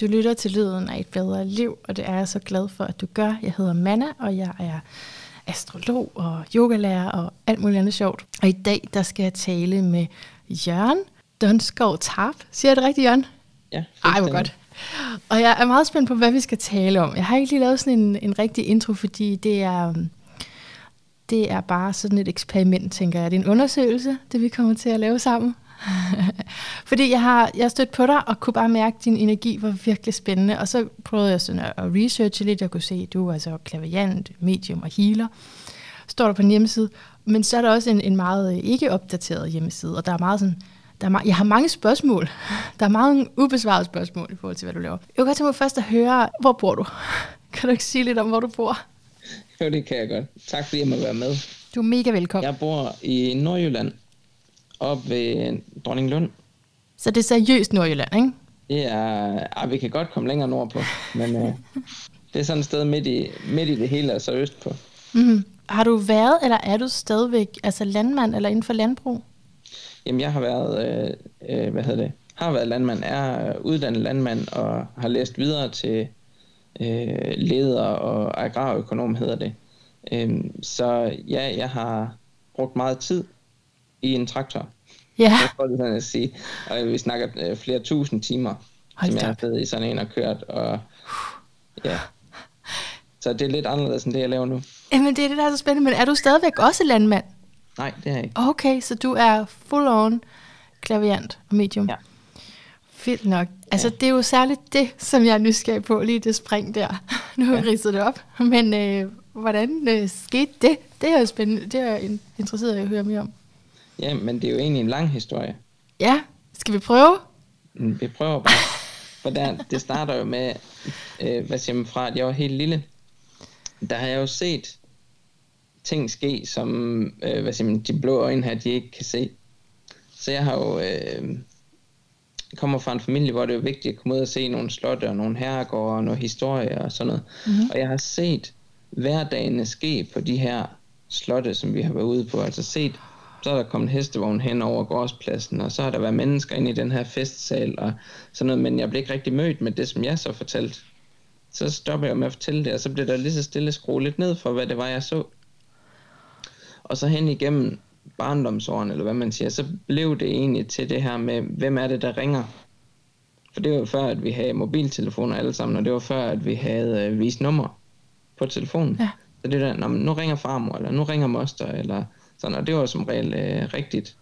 Du lytter til lyden af et bedre liv, og det er jeg så glad for, at du gør. Jeg hedder Manna, og jeg er astrolog og yogalærer og alt muligt andet sjovt. Og i dag, der skal jeg tale med Jørgen Donskov Tarp. Siger jeg det rigtigt, Jørgen? Ja. Ej, hvor godt. Og jeg er meget spændt på, hvad vi skal tale om. Jeg har ikke lige lavet sådan en, en rigtig intro, fordi det er, det er bare sådan et eksperiment, tænker jeg. Det er en undersøgelse, det vi kommer til at lave sammen. Fordi jeg har, jeg stødt på dig, og kunne bare mærke, at din energi var virkelig spændende. Og så prøvede jeg sådan at, researche lidt. Jeg kunne se, at du er altså klaviant, medium og healer. Står der på en hjemmeside. Men så er der også en, en meget øh, ikke opdateret hjemmeside, og der er meget sådan, der er meget, jeg har mange spørgsmål. Der er mange ubesvarede spørgsmål i forhold til, hvad du laver. Jeg kunne godt tænke mig først at høre, hvor bor du? Kan du ikke sige lidt om, hvor du bor? Jo, det kan jeg godt. Tak fordi jeg må være med. Du er mega velkommen. Jeg bor i Nordjylland, op ved Dronninglund. Så det er seriøst Nordjylland, ikke? Det er... Ah, vi kan godt komme længere nordpå, men uh, det er sådan et sted midt i, midt i det hele, altså øst på. Mm. Har du været, eller er du stadigvæk altså landmand eller inden for landbrug? Jamen, jeg har været, øh, øh, hvad hedder det, har været landmand, er uddannet landmand og har læst videre til øh, leder og agrarøkonom, hedder det. Øhm, så ja, jeg har brugt meget tid i en traktor. Ja. Det er sådan at sige. Og vi snakker øh, flere tusind timer, Hold som jeg har siddet i sådan en og kørt. Og, ja. Så det er lidt anderledes end det, jeg laver nu. Jamen, det er det, der er så spændende. Men er du stadigvæk også landmand? Nej, det er jeg ikke. Okay, så du er full on klaviant og medium. Ja. Fedt nok. Altså, det er jo særligt det, som jeg er nysgerrig på, lige det spring der. Nu har jeg Ja. ridset det op. Men øh, hvordan øh, skete det? Det er jo spændende. Det er jeg in- interesseret i at høre mere om. Ja, men det er jo egentlig en lang historie. Ja, skal vi prøve? Mm, Vi prøver bare. For der, det starter jo med, øh, hvad siger man fra, at jeg var helt lille. Der har jeg jo set ting ske, som øh, hvad siger man, de blå øjne her, de ikke kan se. Så jeg har jo øh, kommer fra en familie, hvor det er vigtigt at komme ud og se nogle slotte og nogle herregårde og noget historie og sådan noget. Mm-hmm. Og jeg har set hverdagene ske på de her slotte, som vi har været ude på. Altså set, så er der kommet hestevogn hen over gårdspladsen, og så har der været mennesker inde i den her festsal og sådan noget, men jeg blev ikke rigtig mødt med det, som jeg så fortalte. Så stopper jeg med at fortælle det, og så blev der lige så stille skruet lidt ned for, hvad det var, jeg så. Og så hen igennem barndomsårene, eller hvad man siger, så blev det egentlig til det her med, hvem er det, der ringer? For det var før, at vi havde mobiltelefoner alle sammen, og det var før, at vi havde øh, vist nummer på telefonen. Ja. Så det der, "Nå, men nu ringer farmor, eller nu ringer moster, eller sådan, og det var som regel øh, rigtigt.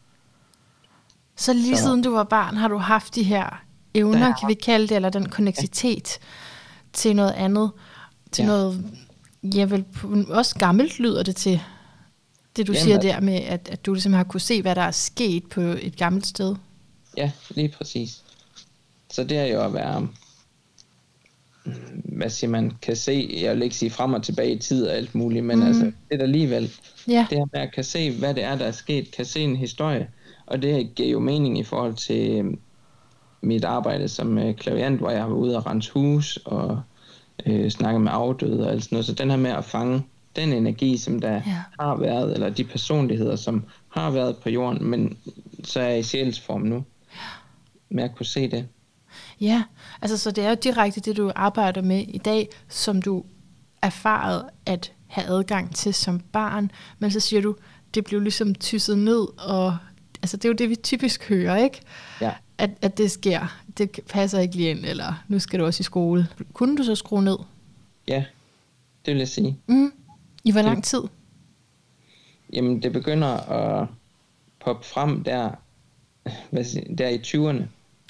Så lige Så- siden du var barn, har du haft de her evner, Der kan vi kalde det, eller den konneksitet ja. til noget andet, til ja. Noget, ja vel, også gammelt lyder det til, det du Jamen, siger der med, at, at du ligesom har kunne se, hvad der er sket på et gammelt sted. Ja, lige præcis. Så det er jo at være, hvad siger man, kan se, jeg vil ikke sige frem og tilbage i tid og alt muligt, men mm. altså, det der alligevel, Ja, det her med at kan se, hvad det er, der er sket, kan se en historie, og det giver jo mening i forhold til øhm, mit arbejde som øh, klaviant, hvor jeg været ude og rense hus og øh, snakke med afdøde og alt sådan noget. Så den her med at fange den energi, som der ja. har været, eller de personligheder, som har været på jorden, men så er i sjælsform nu, med at kunne se det. ja. Altså, så det er jo direkte det, du arbejder med i dag, som du erfaret at have adgang til som barn, men så siger du, det blev ligesom tysset ned, og altså, det er jo det, vi typisk hører, ikke? Ja. at, at det sker. Det passer ikke lige ind, eller nu skal du også i skole. Kunne du så skrue ned? Ja, det vil jeg sige. Mm. I hvor lang tid? Jamen, det begynder at poppe frem der, hvad siger, der i 20'erne.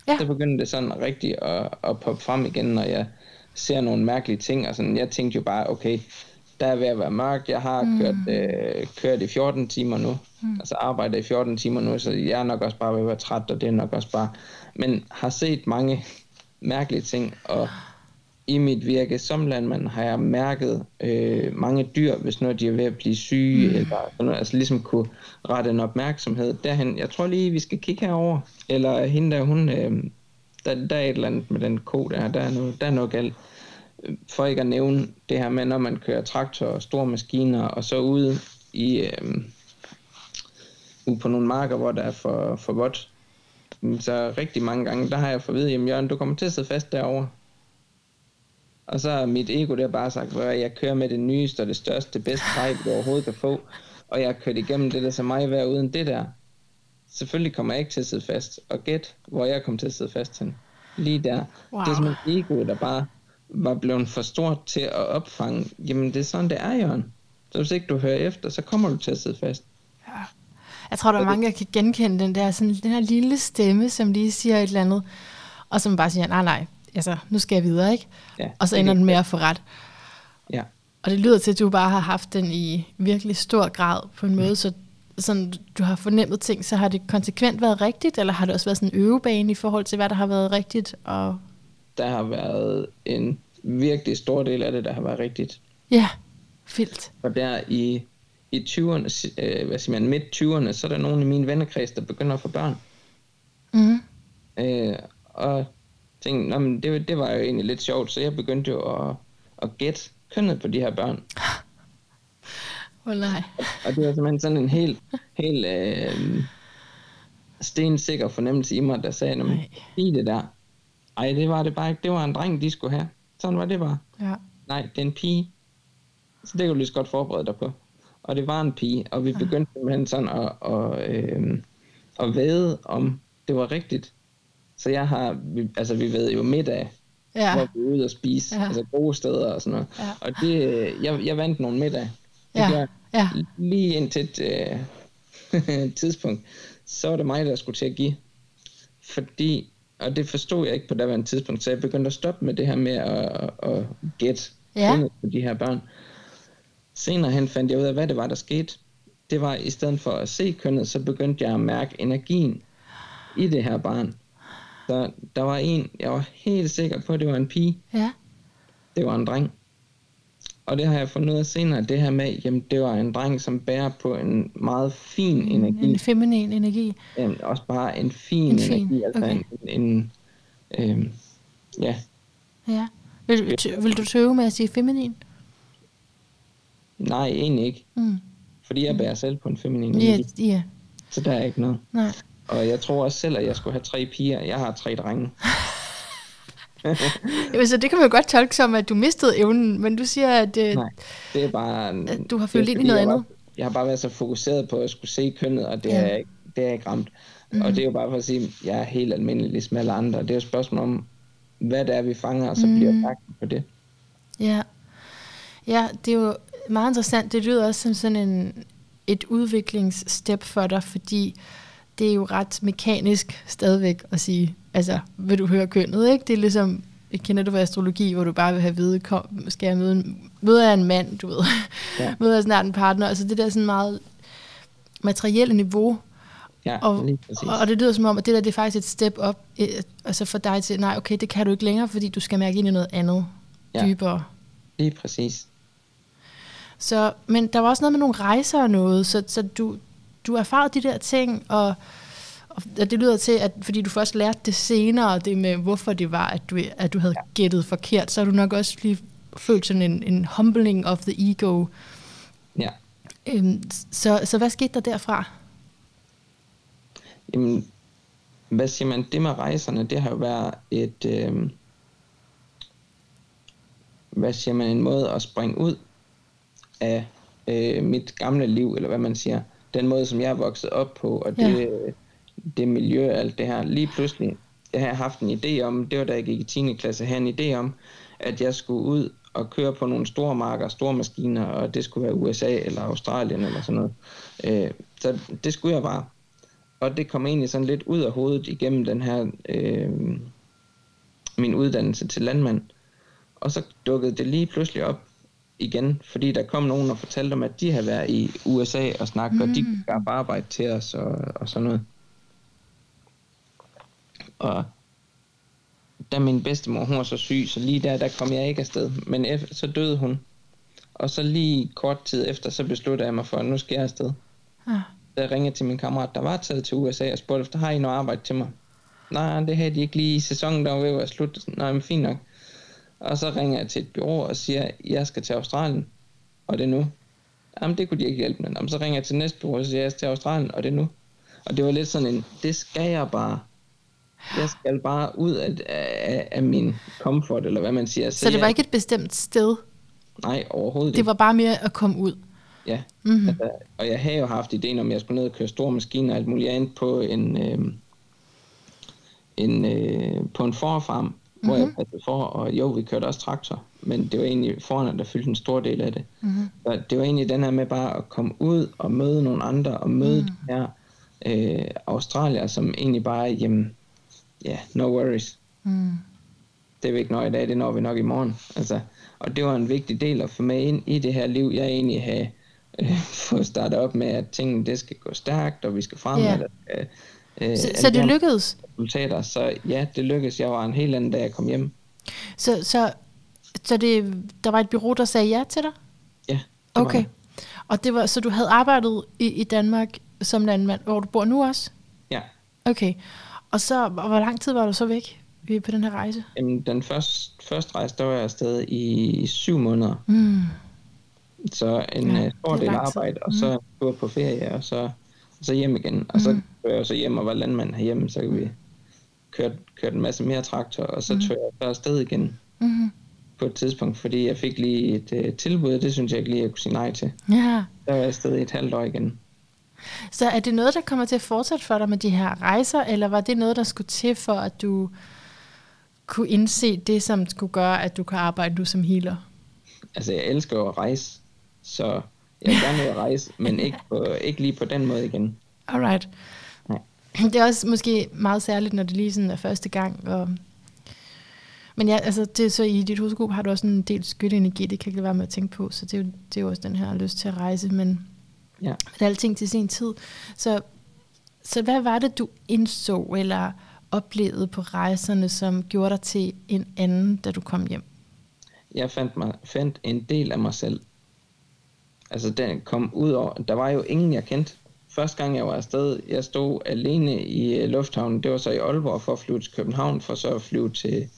Ja. Så begynder det sådan rigtig at, at poppe frem igen, når jeg ser nogle mærkelige ting. Og sådan, jeg tænkte jo bare, okay, der er ved at være mørkt. Jeg har mm. kørt, øh, kørt i 14 timer nu. Mm. Altså arbejder i 14 timer nu, så jeg er nok også bare ved at være træt, og det er nok også bare... Men har set mange mærkelige ting, og i mit virke som landmand har jeg mærket øh, mange dyr, hvis når de er ved at blive syge, mm. eller sådan noget, altså ligesom kunne rette en opmærksomhed derhen. Jeg tror lige, vi skal kigge herover, eller hende der, hun, øh, der, der er et eller andet med den ko der, der er noget, der er noget galt. For ikke at nævne det her med, når man kører traktor og store maskiner, og så ude i øh, ude på nogle marker, hvor der er for, for vådt. Så rigtig mange gange, der har jeg fået at vide, Jørgen, du kommer til at sidde fast derovre. Og så har mit ego der bare sagt, at jeg kører med det nyeste og det største, det bedste hype, du overhovedet kan få. Og jeg har kørt igennem det der så mig værd uden det der. Selvfølgelig kommer jeg ikke til at sidde fast. Og gæt, hvor jeg kom til at sidde fast til. Lige der. Wow. Det er som et ego, der bare var blevet for stort til at opfange. Jamen, det er sådan, det er, Jørgen. Så hvis ikke du hører efter, så kommer du til at sidde fast. Jeg tror, der er mange, der kan genkende den der, sådan, den her lille stemme, som lige siger et eller andet, og som bare siger, nej, nej, altså, nu skal jeg videre, ikke? Ja, og så ender er den med at få ret. Ja. Og det lyder til, at du bare har haft den i virkelig stor grad på en måde, så sådan, du har fornemmet ting, så har det konsekvent været rigtigt, eller har det også været sådan en øvebane i forhold til, hvad der har været rigtigt? Og Der har været en virkelig stor del af det, der har været rigtigt. ja, vildt. Og der i, i 20'erne, øh, hvad siger man, midt 20'erne, så er der nogle i min vennekreds, der begynder at få børn. Mm. Øh, og tænkte, Nå, men det, det var jo egentlig lidt sjovt, så jeg begyndte jo at, at gætte kønnet på de her børn. Åh oh, nej. Og det var simpelthen sådan en helt, helt øh, stensikker fornemmelse i mig, der sagde, "Nå, men Nej. sig det der. Ej, det var det bare ikke. Det var en dreng, de skulle have. Sådan var det bare. Ja. Nej, det er en pige. Så det kan du lige så godt forberede dig på. Og det var en pige, og vi begyndte simpelthen sådan at, at, øh, at væde om det var rigtigt. Så jeg har, altså vi ved jo middag, ja. Ja. hvor vi er ude og spise, Ja. ja. altså gode steder og sådan noget. Ja. Og det, jeg, jeg vandt nogle middag. Det Ja. jeg. Ja. Lige indtil et øh, tidspunkt, så var det mig, der skulle til at give. Fordi, og det forstod jeg ikke på daværende tidspunkt, så jeg begyndte at stoppe med det her med at, at gætte Ja. på de her børn. Senere hen fandt jeg ud af, hvad det var, der skete. Det var, i stedet for at se kønnet, så begyndte jeg at mærke energien i det her barn. Så der var en, jeg var helt sikker på, at det var en pige. Ja. Det var en dreng. Og det har jeg fundet ud af senere, det her med, jamen det var en dreng, som bærer på en meget fin energi. En feminin energi. Jamen, også bare en fin, En en fin, energi. Altså okay. en, en øhm, ja, Ja. Vil, du tø- vil du tøve med at sige feminin? nej, egentlig ikke. Mm. Fordi jeg bærer selv på en feminin Ja, energi. ja. Så der er ikke noget. Nej. Og jeg tror også selv, at jeg skulle have tre piger. Jeg har tre drenge. Jamen, så det kan man jo godt tolke som, at du mistede evnen, men du siger, at... Øh, Nej, det er bare... At du har følt ind i noget jeg var- andet. Jeg har bare været så fokuseret på at skulle se kønnet, og det, Ja. er, det er ikke ramt. Mm. Og det er jo bare for at sige, at jeg er helt almindelig ligesom alle andre. Det er jo et spørgsmål om, hvad det er, vi fanger, og så mm. bliver jeg opmærksom på det. Ja. ja, det er jo meget interessant. Det lyder også som sådan en, et udviklingsstep for dig, fordi det er jo ret mekanisk stadigvæk at sige, altså, vil du høre kønnet, ikke? Det er ligesom, kender du fra astrologi, hvor du bare vil have at vide, kom, skal jeg møde en, møder jeg en mand, du ved, ja. Møder jeg snart en partner, altså det der sådan meget materielle niveau, Ja, og, og, og det lyder som om, at det der det er faktisk et step op, øh, altså for dig til, nej, okay, det kan du ikke længere, fordi du skal mærke ind i noget andet, Ja. dybere. Lige præcis. Så, men der var også noget med nogle rejser og noget, så, så du, du erfarede de der ting, og, og det lyder til, at fordi du først lærte det senere, det med hvorfor det var, at du, at du havde gættet forkert, så har du nok også lige følt sådan en, en humbling of the ego. Ja. Øhm, så, så hvad skete der derfra? Jamen, hvad siger man? Det med rejserne, det har jo været et... Øh, hvad siger man? En måde at springe ud af øh, mit gamle liv, eller hvad man siger. Den måde, som jeg er vokset op på, og det, ja. Det miljø og alt det her. Lige pludselig, jeg har haft en idé om, det var da jeg gik i 10. klasse, jeg havde en idé om, at jeg skulle ud og køre på nogle store marker, store maskiner, og det skulle være USA eller Australien eller sådan noget. Øh, så det skulle jeg bare. Og det kom egentlig sådan lidt ud af hovedet igennem den her, øh, min uddannelse til landmand. Og så dukkede det lige pludselig op igen, fordi der kom nogen og fortalte om, at de havde været i USA og snakket, mm. og de kunne skaffe arbejde til os og, og sådan noget. Og da min bedstemor, hun var så syg, så lige der, der kom jeg ikke afsted. Men ef- så døde hun. Og så lige kort tid efter, så besluttede jeg mig for, at nu skal jeg afsted. Ah, Så jeg ringede til min kammerat, der var taget til USA og spurgte efter, har I noget arbejde til mig? Nej, det havde de ikke lige i sæsonen, der var ved at være slut. Nej, men fint nok. Og så ringer jeg til et bureau og siger, jeg skal til Australien, og det er nu. Jamen, det kunne de ikke hjælpe med. Jamen, så ringer jeg til næste bureau og siger, jeg skal til Australien, og det er nu. Og det var lidt sådan en, det skal jeg bare. Jeg skal bare ud af, af, af min comfort, eller hvad man siger. Så, så det var ikke et bestemt sted? Nej, overhovedet ikke. Det var bare mere at komme ud? Ja, mm-hmm. altså, og jeg havde jo haft ideen om, at jeg skulle ned og køre store maskiner og alt muligt andet på en, øh, en, øh, på en forfarm, mm-hmm. hvor jeg mhm. passede for, og jo, vi kørte også traktor, men det var egentlig foran, der fyldte en stor del af det. Mm-hmm. Så det var egentlig den her med bare at komme ud og møde nogle andre, og møde mm. de her øh, australier, som egentlig bare, jamen, ja, yeah, no worries. Mm. Det er vi ikke når i dag, det når vi nok i morgen. Altså, og det var en vigtig del at få med ind i det her liv, jeg egentlig havde øh, fået startet op med, at tingene det skal gå stærkt, og vi skal frem yeah. øh, øh, så, så det lykkedes? Resultater. Så ja, det lykkedes. Jeg var en helt anden, da jeg kom hjem. Så, så, så det, der var et bureau, der sagde ja til dig? Ja, det Okay. Var og det var, så du havde arbejdet i, i Danmark som landmand, hvor du bor nu også? Ja. Okay. Og så, hvor lang tid var du så væk på den her rejse? Jamen, den første, første rejse, der var jeg afsted i syv måneder. Mm. Så en ja, stor del arbejde, og mm. så gå på ferie, og så, og så hjem igen. Og mm. så tog jeg så hjem og var landmand herhjemme, så vi kørte, kørte en masse mere traktor, og så mm. tog jeg så afsted igen. Mm på et tidspunkt, fordi jeg fik lige et uh, tilbud, og det synes jeg ikke lige, jeg kunne sige nej til. Ja. Der var jeg afsted i et halvt år igen. Så er det noget, der kommer til at fortsætte for dig med de her rejser, eller var det noget, der skulle til for, at du kunne indse det, som skulle gøre, at du kan arbejde nu som healer? Altså, jeg elsker jo at rejse, så jeg vil gerne at rejse, men ikke, på, ikke lige på den måde igen. Alright. Ja. Det er også måske meget særligt, når det lige sådan er første gang, og men ja, altså det, så i dit horoskop har du også en del skytteenergi, det kan ikke være med at tænke på, så det er jo, det er jo også den her lyst til at rejse, men ja. er alting til sin tid. Så, så hvad var det, du indså eller oplevede på rejserne, som gjorde dig til en anden, da du kom hjem? Jeg fandt, mig, fandt en del af mig selv. Altså den kom ud over, der var jo ingen jeg kendte. Første gang jeg var afsted, jeg stod alene i øh, lufthavnen, det var så i Aalborg for at flyve til København, for så at flyve til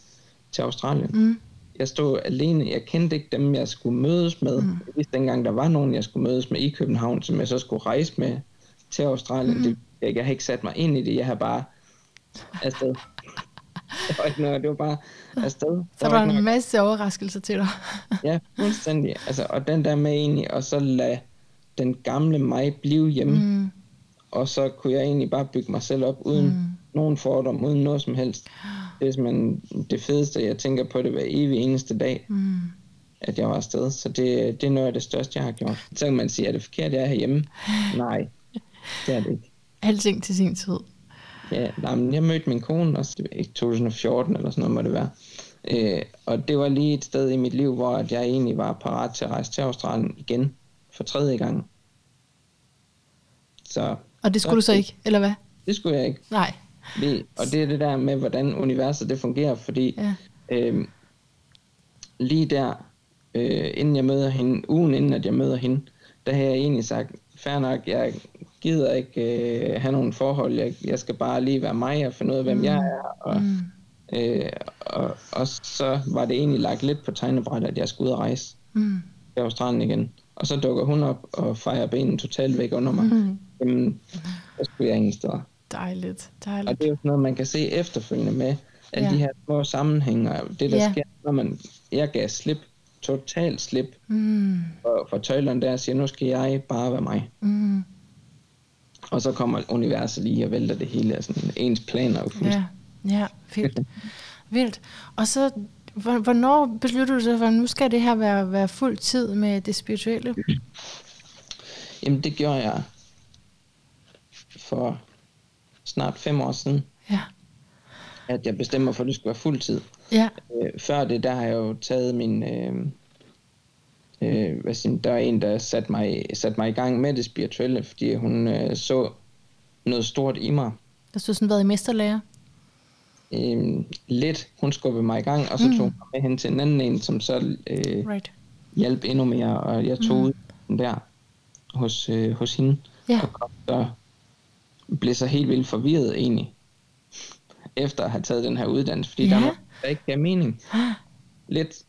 til Australien. Mm. Jeg stod alene, jeg kendte ikke dem, jeg skulle mødes med. Mm. Jeg vidste dengang, der var nogen, jeg skulle mødes med i København, som jeg så skulle rejse med til Australien. Mm. Det, jeg, jeg har ikke sat mig ind i det, jeg har bare afsted. Det var ikke noget, det var bare afsted. Der så var der en masse overraskelser til dig. ja, fuldstændig. Altså, og den der med egentlig, og så lade den gamle mig blive hjemme. Mm. Og så kunne jeg egentlig bare bygge mig selv op, uden mm. nogen fordom, uden noget som helst det er simpelthen det fedeste, jeg tænker på det hver evig eneste dag, mm. at jeg var afsted. Så det, det er noget af det største, jeg har gjort. Så kan man sige, er det forkert, jeg er herhjemme? Nej, det er det ikke. Alting til sin tid. Ja, nej, men jeg mødte min kone også i 2014, eller sådan noget må det være. Øh, og det var lige et sted i mit liv, hvor jeg egentlig var parat til at rejse til Australien igen for tredje gang. Så, og det skulle så, du så ikke, eller hvad? Det skulle jeg ikke. Nej. Det, og det er det der med, hvordan universet det fungerer, fordi ja. øh, lige der, øh, inden jeg møder hende, ugen inden at jeg møder hende, der har jeg egentlig sagt, fair nok, jeg gider ikke øh, have nogen forhold, jeg, jeg skal bare lige være mig og finde ud af, hvem mm. jeg er, og, mm. øh, og, og så var det egentlig lagt lidt på tegnebrættet, at jeg skulle ud og rejse mm. til Australien igen. Og så dukker hun op og fejrer benen totalt væk under mig. Mm. Jamen, så skulle jeg ingen steder. Dejligt, dejligt. Og det er jo sådan noget, man kan se efterfølgende med alle ja. de her små sammenhænge, det der ja. sker, når man, jeg gav slip, totalt slip mm. for, for tøjlerne der og siger, nu skal jeg bare være mig. Mm. Og så kommer universet lige og vælter det hele, sådan ens planer og Ja, ja, vildt. vildt. Og så, hvornår beslutter du sig for, at nu skal det her være, være fuld tid med det spirituelle? Jamen det gjorde jeg for snart fem år siden, ja. at jeg bestemmer for, at det skulle være fuld tid. Ja. Øh, før det, der har jeg jo taget min... Øh, øh, hvad siger, der er en, der satte mig, satte mig i gang med det spirituelle, fordi hun øh, så noget stort i mig. Der du sådan været i mesterlærer? Øh, lidt. Hun skubbede mig i gang, og så mm. tog jeg med hen til en anden en, som så øh, right. hjalp endnu mere, og jeg tog mm. ud der hos, øh, hos hende. Ja. Og kom så blev så helt vildt forvirret egentlig, efter at have taget den her uddannelse, fordi ja. der, var, der ikke gav mening. Lidt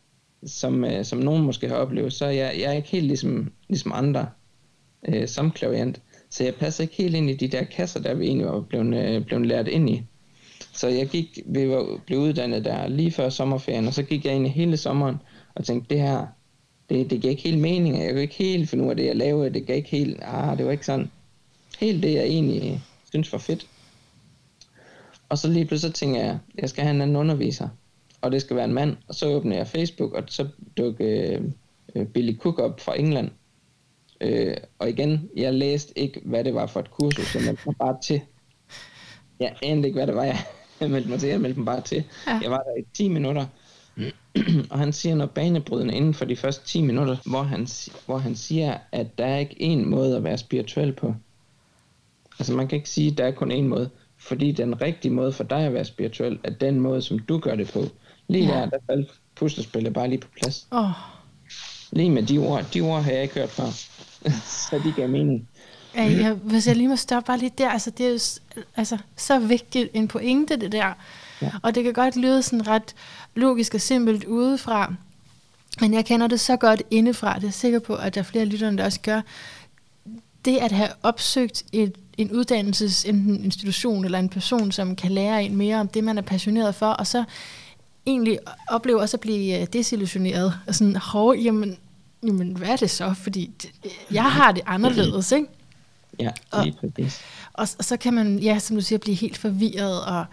som, øh, som nogen måske har oplevet, så jeg, jeg er ikke helt ligesom, ligesom andre øh, som klaviant. Så jeg passer ikke helt ind i de der kasser, der vi egentlig var blevet, øh, blevet lært ind i. Så jeg gik, vi var, blev uddannet der lige før sommerferien, og så gik jeg ind i hele sommeren og tænkte, det her, det, det gav ikke helt mening, jeg kunne ikke helt finde ud af det, jeg lavede, det gav ikke helt, ah, det var ikke sådan, helt det, jeg egentlig synes var fedt. Og så lige pludselig så tænker jeg, jeg skal have en anden underviser, og det skal være en mand, og så åbner jeg Facebook, og så dukker øh, Billy Cook op fra England. Øh, og igen, jeg læste ikke, hvad det var for et kursus, jeg meldte mig bare til. Jeg anede ikke, hvad det var, jeg meldte mig til, jeg meldte mig bare til. Ja. Jeg var der i 10 minutter, og han siger noget banebrydende inden for de første 10 minutter, hvor han, hvor han siger, at der er ikke én måde at være spirituel på. Altså man kan ikke sige, at der er kun én måde, fordi den rigtige måde for dig at være spirituel, er den måde, som du gør det på. Lige ja. der, der faldt puslespillet bare lige på plads. Oh. Lige med de ord, de ord har jeg ikke hørt før, så de gav mening. Ja, jeg, hvis jeg lige må stoppe bare lige der, altså det er jo altså, så vigtigt en pointe det der. Ja. Og det kan godt lyde sådan ret logisk og simpelt udefra, men jeg kender det så godt indefra, det er sikker på, at der er flere lytterne, der også gør. Det at have opsøgt et, en uddannelses, enten institution eller en person, som kan lære en mere om det, man er passioneret for, og så egentlig oplever også at blive øh, desillusioneret, og sådan, hov, jamen, jamen, hvad er det så? Fordi det, jeg har det anderledes, ikke? Ja, lige præcis. Og, og, og så kan man, ja, som du siger, blive helt forvirret, og,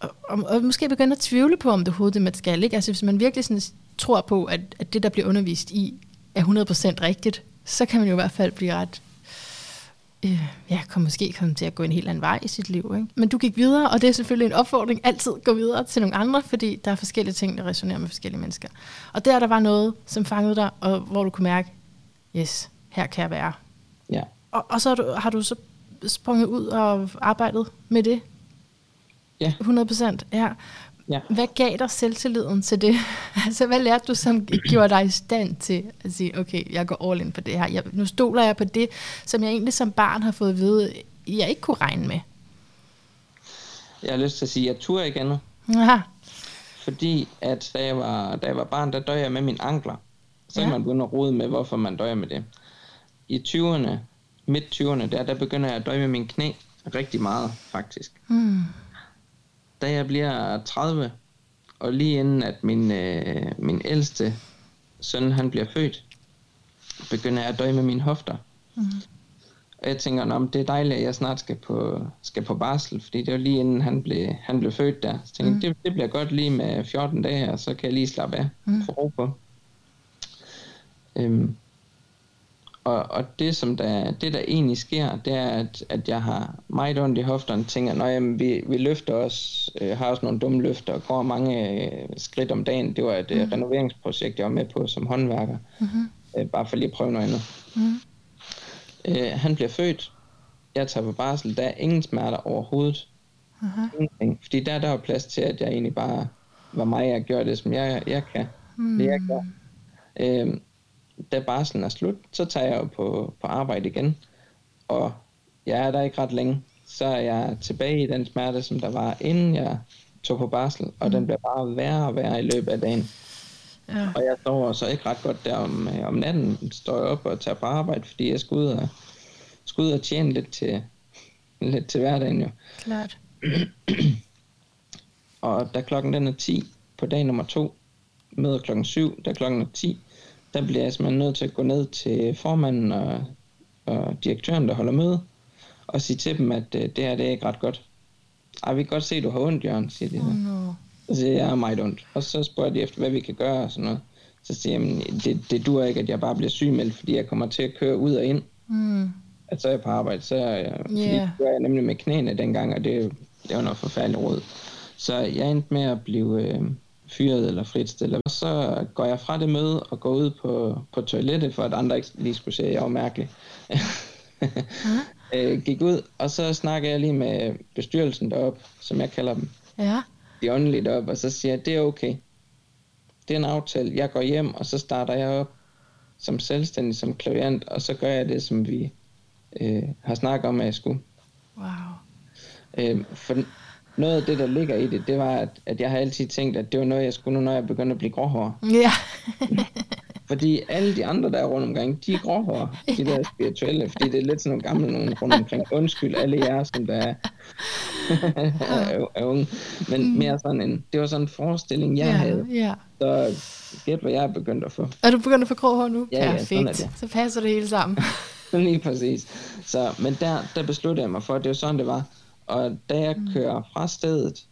og, og, og måske begynde at tvivle på, om det overhovedet det, man skal. Ikke? Altså hvis man virkelig sådan tror på, at, at det, der bliver undervist i, er 100% rigtigt, så kan man jo i hvert fald blive ret øh, ja, kan måske komme til at gå en helt anden vej i sit liv. Ikke? Men du gik videre, og det er selvfølgelig en opfordring, altid gå videre til nogle andre, fordi der er forskellige ting, der resonerer med forskellige mennesker. Og der, der var noget, som fangede dig, og hvor du kunne mærke, yes, her kan jeg være. Ja. Og, og så har du, har du så sprunget ud og arbejdet med det? Ja. 100 procent, ja. Ja. Hvad gav dig selvtilliden til det? altså, hvad lærte du, som gjorde dig i stand til at sige, okay, jeg går all in på det her. Jeg, nu stoler jeg på det, som jeg egentlig som barn har fået at vide, jeg ikke kunne regne med. Jeg har lyst til at sige, at jeg turde igen. Aha. Fordi at da jeg var, da jeg var barn, der døde jeg med mine ankler. Så ja. man begynde at rode med, hvorfor man døjer med det. I 20'erne, midt 20'erne, der, der begynder jeg at døje med mine knæ rigtig meget, faktisk. Hmm da jeg bliver 30, og lige inden at min, øh, min ældste søn han bliver født, begynder jeg at døje med mine hofter. Mm. Og jeg tænker, om det er dejligt, at jeg snart skal på, skal på barsel, fordi det var lige inden han blev, han blev født der. Så tænkte mm. det, det bliver godt lige med 14 dage her, så kan jeg lige slappe af, mm. få ro på. Øhm, og, og det, som der, det, der egentlig sker, det er, at, at jeg har meget ondt i hofterne, tænker, at vi, vi løfter os, øh, har også nogle dumme løfter, og går mange øh, skridt om dagen. Det var et mm. renoveringsprojekt, jeg var med på som håndværker, mm-hmm. øh, bare for lige at prøve noget andet. Mm. Øh, han bliver født, jeg tager på barsel, der er ingen smerter overhovedet. Uh-huh. Ingenting. Fordi der, der var plads til, at jeg egentlig bare var mig, jeg gjorde det, som jeg, jeg kan. Mm. Det jeg gør. Øh, da barslen er slut, så tager jeg jo på, på arbejde igen. Og jeg er der ikke ret længe. Så er jeg tilbage i den smerte, som der var, inden jeg tog på barsel. Og mm. den bliver bare værre og værre i løbet af dagen. Ja. Og jeg sover så ikke ret godt der om, øh, om natten. Står jeg op og tager på arbejde, fordi jeg skal ud og, skal ud og tjene lidt til, lidt til hverdagen jo. Klart. og da klokken den er 10 på dag nummer to, møder klokken 7, da klokken er 10, der bliver jeg simpelthen nødt til at gå ned til formanden og, og direktøren, der holder møde, og sige til dem, at uh, det her det er ikke ret godt. Ej, vi kan godt se, at du har ondt, Jørgen, siger de. Oh, no. Så siger jeg, jeg har meget ondt. Og så spørger de efter, hvad vi kan gøre og sådan noget. Så siger jeg, det, det dur ikke, at jeg bare bliver sygemeldt, fordi jeg kommer til at køre ud og ind. Mm. At så er jeg på arbejde, så er jeg, yeah. fordi det jeg nemlig med knæene dengang, og det, det var noget forfærdeligt råd. Så jeg endte med at blive, øh, fyret eller fritstillet. Og så går jeg fra det møde og går ud på, på toilettet, for at andre ikke lige skulle se, at jeg var mærkelig. øh, gik ud, og så snakker jeg lige med bestyrelsen derop, som jeg kalder dem. Ja. De åndelige derop, og så siger jeg, det er okay. Det er en aftale. Jeg går hjem, og så starter jeg op som selvstændig, som klaviant, og så gør jeg det, som vi øh, har snakket om, at jeg skulle. Wow. Øh, for noget af det, der ligger i det, det var, at, at jeg har altid tænkt, at det var noget, jeg skulle nu, når jeg begyndte at blive gråhåret. Ja. Fordi alle de andre, der er rundt omkring, de er gråhår, de der spirituelle, fordi det er lidt sådan nogle gamle nogen rundt omkring. Undskyld alle jer, som der er, er, er unge. Men mere sådan en, det var sådan en forestilling, jeg ja, havde. ja. Så gæt, hvad jeg er begyndt at få. Er du begyndt at få grå hår nu? Ja, ja, er Perfekt. det. Så passer det hele sammen. Lige præcis. Så, men der, der besluttede jeg mig for, at det var sådan, det var. Og da jeg kører fra stedet,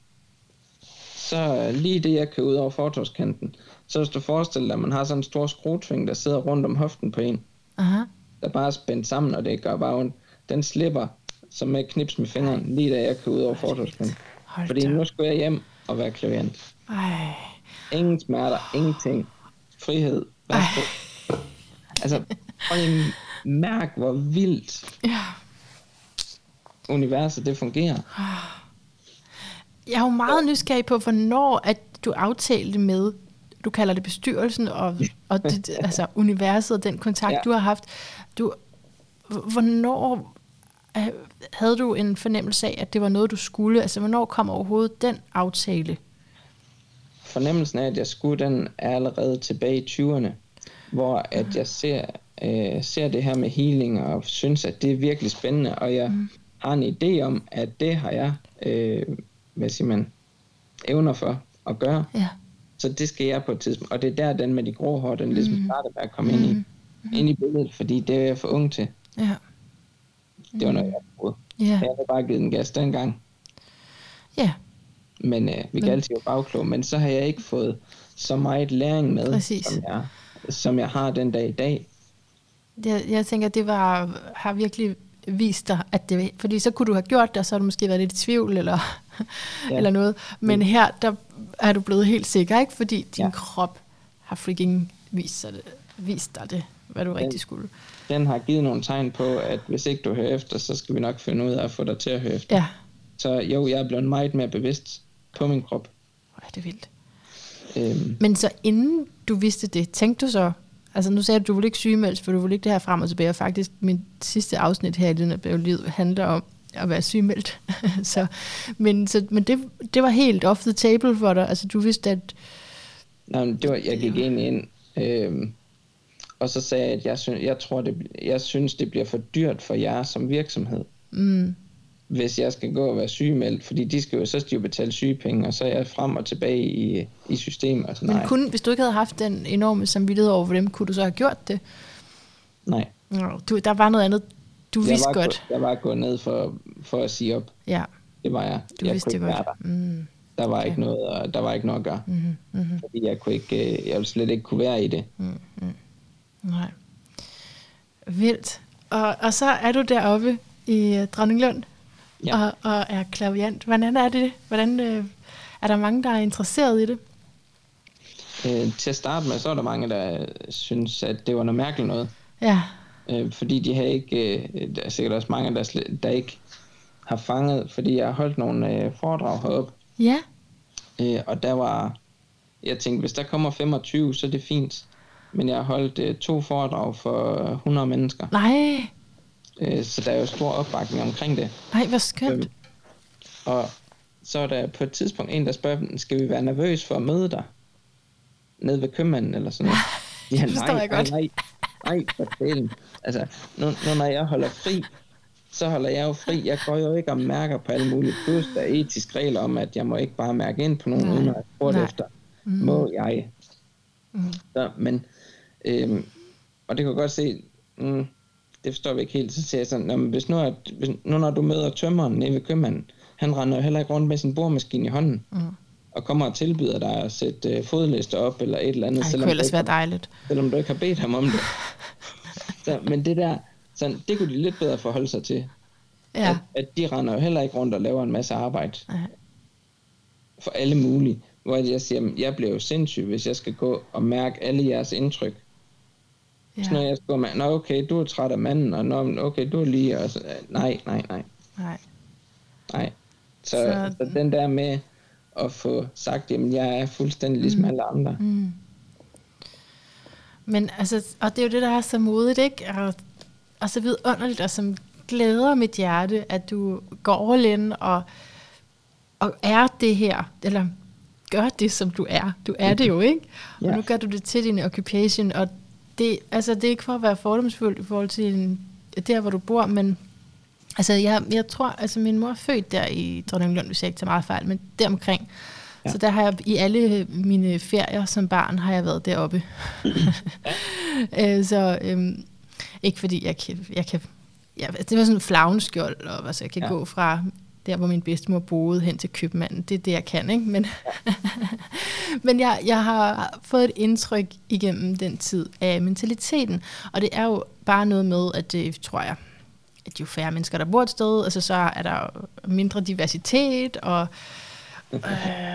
så lige det, jeg kører ud over fortorskanten, så hvis du forestiller dig, at man har sådan en stor skruetving, der sidder rundt om hoften på en, Aha. der bare er spændt sammen, og det gør bare ondt. Den slipper som med knips med fingeren, lige da jeg kører ud over fortorskanten. Fordi nu skulle jeg hjem og være klaviant. Ej. Ingen smerter, ingenting. Frihed. Værsgo. Altså, prøv at mærk, hvor vildt Ja. Universet det fungerer. Jeg er jo meget nysgerrig på, hvornår at du aftalte med, du kalder det bestyrelsen, og, og det, altså universet og den kontakt, ja. Du har haft. Du, hvornår øh, havde du en fornemmelse af, at det var noget, du skulle? Altså, hvornår kom overhovedet den aftale? Fornemmelsen af, at jeg skulle, den er allerede tilbage i 20'erne, hvor at jeg ser, øh, ser det her med healing, og synes, at det er virkelig spændende, og jeg mm. Har en idé om, at det har jeg, øh, hvad siger man, evner for at gøre. Ja. Så det skal jeg på et tidspunkt. Og det er der, den med de grå hår, den ligesom startede med at komme ind, i, ind i billedet, fordi det er jeg for ung til. Ja. Det var noget, jeg troede. Ja. Jeg havde bare givet den gas dengang. Ja. Men øh, vi kan altid jo bagklog. Men så har jeg ikke fået så meget læring med, Præcis. som jeg, som jeg har den dag i dag. Jeg, jeg tænker, det var, har virkelig vist dig, at det fordi så kunne du have gjort det, og så har du måske været lidt i tvivl, eller, ja. Eller noget. Men her, der er du blevet helt sikker, ikke? Fordi din ja. Krop har freaking vist, sig det, vist dig det, hvad du rigtig skulle. Den har givet nogle tegn på, at hvis ikke du hører efter, så skal vi nok finde ud af at få dig til at høre efter. Ja, Så jo, jeg er blevet meget mere bevidst på min krop. Hvor er det vildt. Øhm, Men så inden du vidste det, tænkte du så, altså nu sagde du, du ville ikke sygemeldes, for du ville ikke det her frem og tilbage, og faktisk min sidste afsnit her i den her liv handler om at være sygemeldt. så, men så, men det, det var helt off the table for dig, altså du vidste, at nej, men det var, jeg gik egentlig ind, øhm, og så sagde jeg, at jeg, synes, jeg tror, det, jeg synes, det bliver for dyrt for jer som virksomhed. mm, hvis jeg skal gå og være sygemeldt, fordi de skal jo, så skal de jo betale sygepenge, og så er jeg frem og tilbage i, i systemet. Og sådan, men nej, kun, hvis du ikke havde haft den enorme samvittighed over for dem, kunne du så have gjort det? nej. Nå, Du, der var noget andet, du Jeg vidste var, godt. Gå, jeg var gået ned for, for at sige op. Ja, Det var jeg. du jeg vidste det godt. Der. Mm, Der var, Okay. ikke noget, og der var ikke noget at gøre. mm, mm, Fordi jeg, kunne ikke, øh, jeg ville slet ikke kunne være i det. nej. Vildt. Og, og så er du deroppe i øh, Dronninglund, Ja. og, og er klaviant. Hvordan er det? Hvordan, øh, er der mange, der er interesseret i det? Øh, til at starte med, så var der mange, der synes, at det var noget mærkeligt noget. Ja, Øh, fordi de har ikke, øh, der er sikkert også mange, der, slet, der ikke har fanget, fordi jeg har holdt nogle øh, foredrag heroppe, ja, Øh, og der var, jeg tænkte, hvis der kommer 25, så er det fint. Men jeg har holdt øh, to foredrag for 100 mennesker, nej, øh, så der er jo stor opbakning omkring det. nej, hvor skønt. Øh, og så er der på et tidspunkt en, der spørger, skal vi være nervøs for at møde dig? Nede ved købmanden eller sådan noget. Ja, Det forstår nej, jeg godt. Nej, nej, nej, for delen. Altså, nu, nu når jeg holder fri, så holder jeg jo fri. Jeg går jo ikke og mærker på alle mulige. Plus, der er etisk regler om, at jeg må ikke bare mærke ind på nogen, uden at jeg efter. Må jeg? Mm. Så, men, øhm, og det kan jeg godt se, mm, det forstår vi ikke helt. Så siger jeg sådan, "Nå, men hvis nu, at, hvis, nu når du møder tømmeren nede ved købmanden, han render jo heller ikke rundt med sin boremaskine i hånden, Mm. og kommer og tilbyder dig at sætte øh, fodlister op, eller et eller andet, Ej, det selvom, kunne du ellers være dejligt. selvom du ikke har bedt ham om det. så, men det der, sådan, det kunne de lidt bedre forholde sig til. Ja, At, at de render jo heller ikke rundt og laver en masse arbejde Nej. for alle mulige. Hvor jeg siger, "Jamen, jeg bliver jo sindssyg, hvis jeg skal gå og mærke alle jeres indtryk. Ja. Så når ja, jeg skal med, nå okay, du er træt af manden, og nå, okay, du er lige, og så, nej, nej, nej, nej. nej. Så, Så- så, den der med at få sagt, jamen jeg er fuldstændig ligesom mm. alle andre. Mm. Men altså, og det er jo det, der er så modigt, ikke? Og, og så vidunderligt, og som glæder mit hjerte, at du går all in og, og er det her, eller gør det, som du er. Du er det jo, ikke? Og Ja. nu gør du det til din occupation, og det, altså, det er ikke for at være fordomsfuld i forhold til en, der, hvor du bor, men altså, jeg, jeg tror, altså min mor er født der i Dronninglund, hvis jeg ikke tager meget fejl, men deromkring. Ja. Så der har jeg i alle mine ferier som barn, har jeg været deroppe. ja. så øhm, ikke fordi jeg kan, jeg kan ja, det var sådan en flagnskjold, og altså, jeg kan ja. gå fra der, hvor min bedstemor boede, hen til købmanden. Det er det, jeg kan, ikke? Men, men jeg, jeg har fået et indtryk igennem den tid af mentaliteten, og det er jo bare noget med, at det tror jeg, at jo færre mennesker, der bor et sted, altså så er der mindre diversitet, og øh,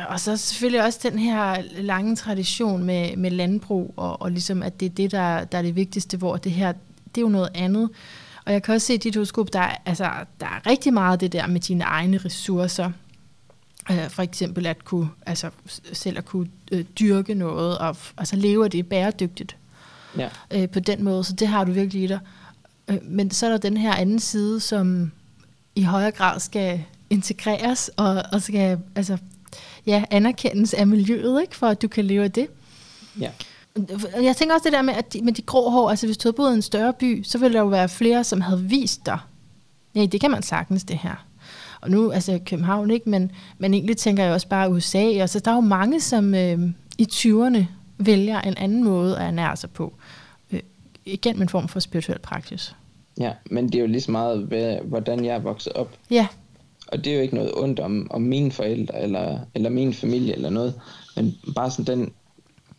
og så selvfølgelig også den her lange tradition med, med landbrug, og, og ligesom at det er det, der, der er det vigtigste, hvor det her, det er jo noget andet. Og jeg kan også se i dit horoskop, der, er, altså, der er rigtig meget det der med dine egne ressourcer. Øh, for eksempel at kunne, altså, selv at kunne øh, dyrke noget, og altså, leve af det bæredygtigt. Ja. Øh, på den måde, så det har du virkelig i dig. Øh, men så er der den her anden side, som i højere grad skal integreres, og, og skal altså, ja, anerkendes af miljøet, ikke, for at du kan leve af det. Ja. Jeg tænker også det der med, at de, med de grå hår, altså hvis du havde boet i en større by, så ville der jo være flere, som havde vist dig, nej, det kan man sagtens det her. Og nu, altså København ikke, men, men egentlig tænker jeg også bare USA, og så der er jo mange, som øh, i 20'erne vælger en anden måde at ernære sig på, øh, igen med en form for spirituel praksis. Ja, men det er jo lige så meget, hvordan jeg er vokset op. Ja. Og det er jo ikke noget ondt om, om mine forældre, eller, eller min familie, eller noget, men bare sådan den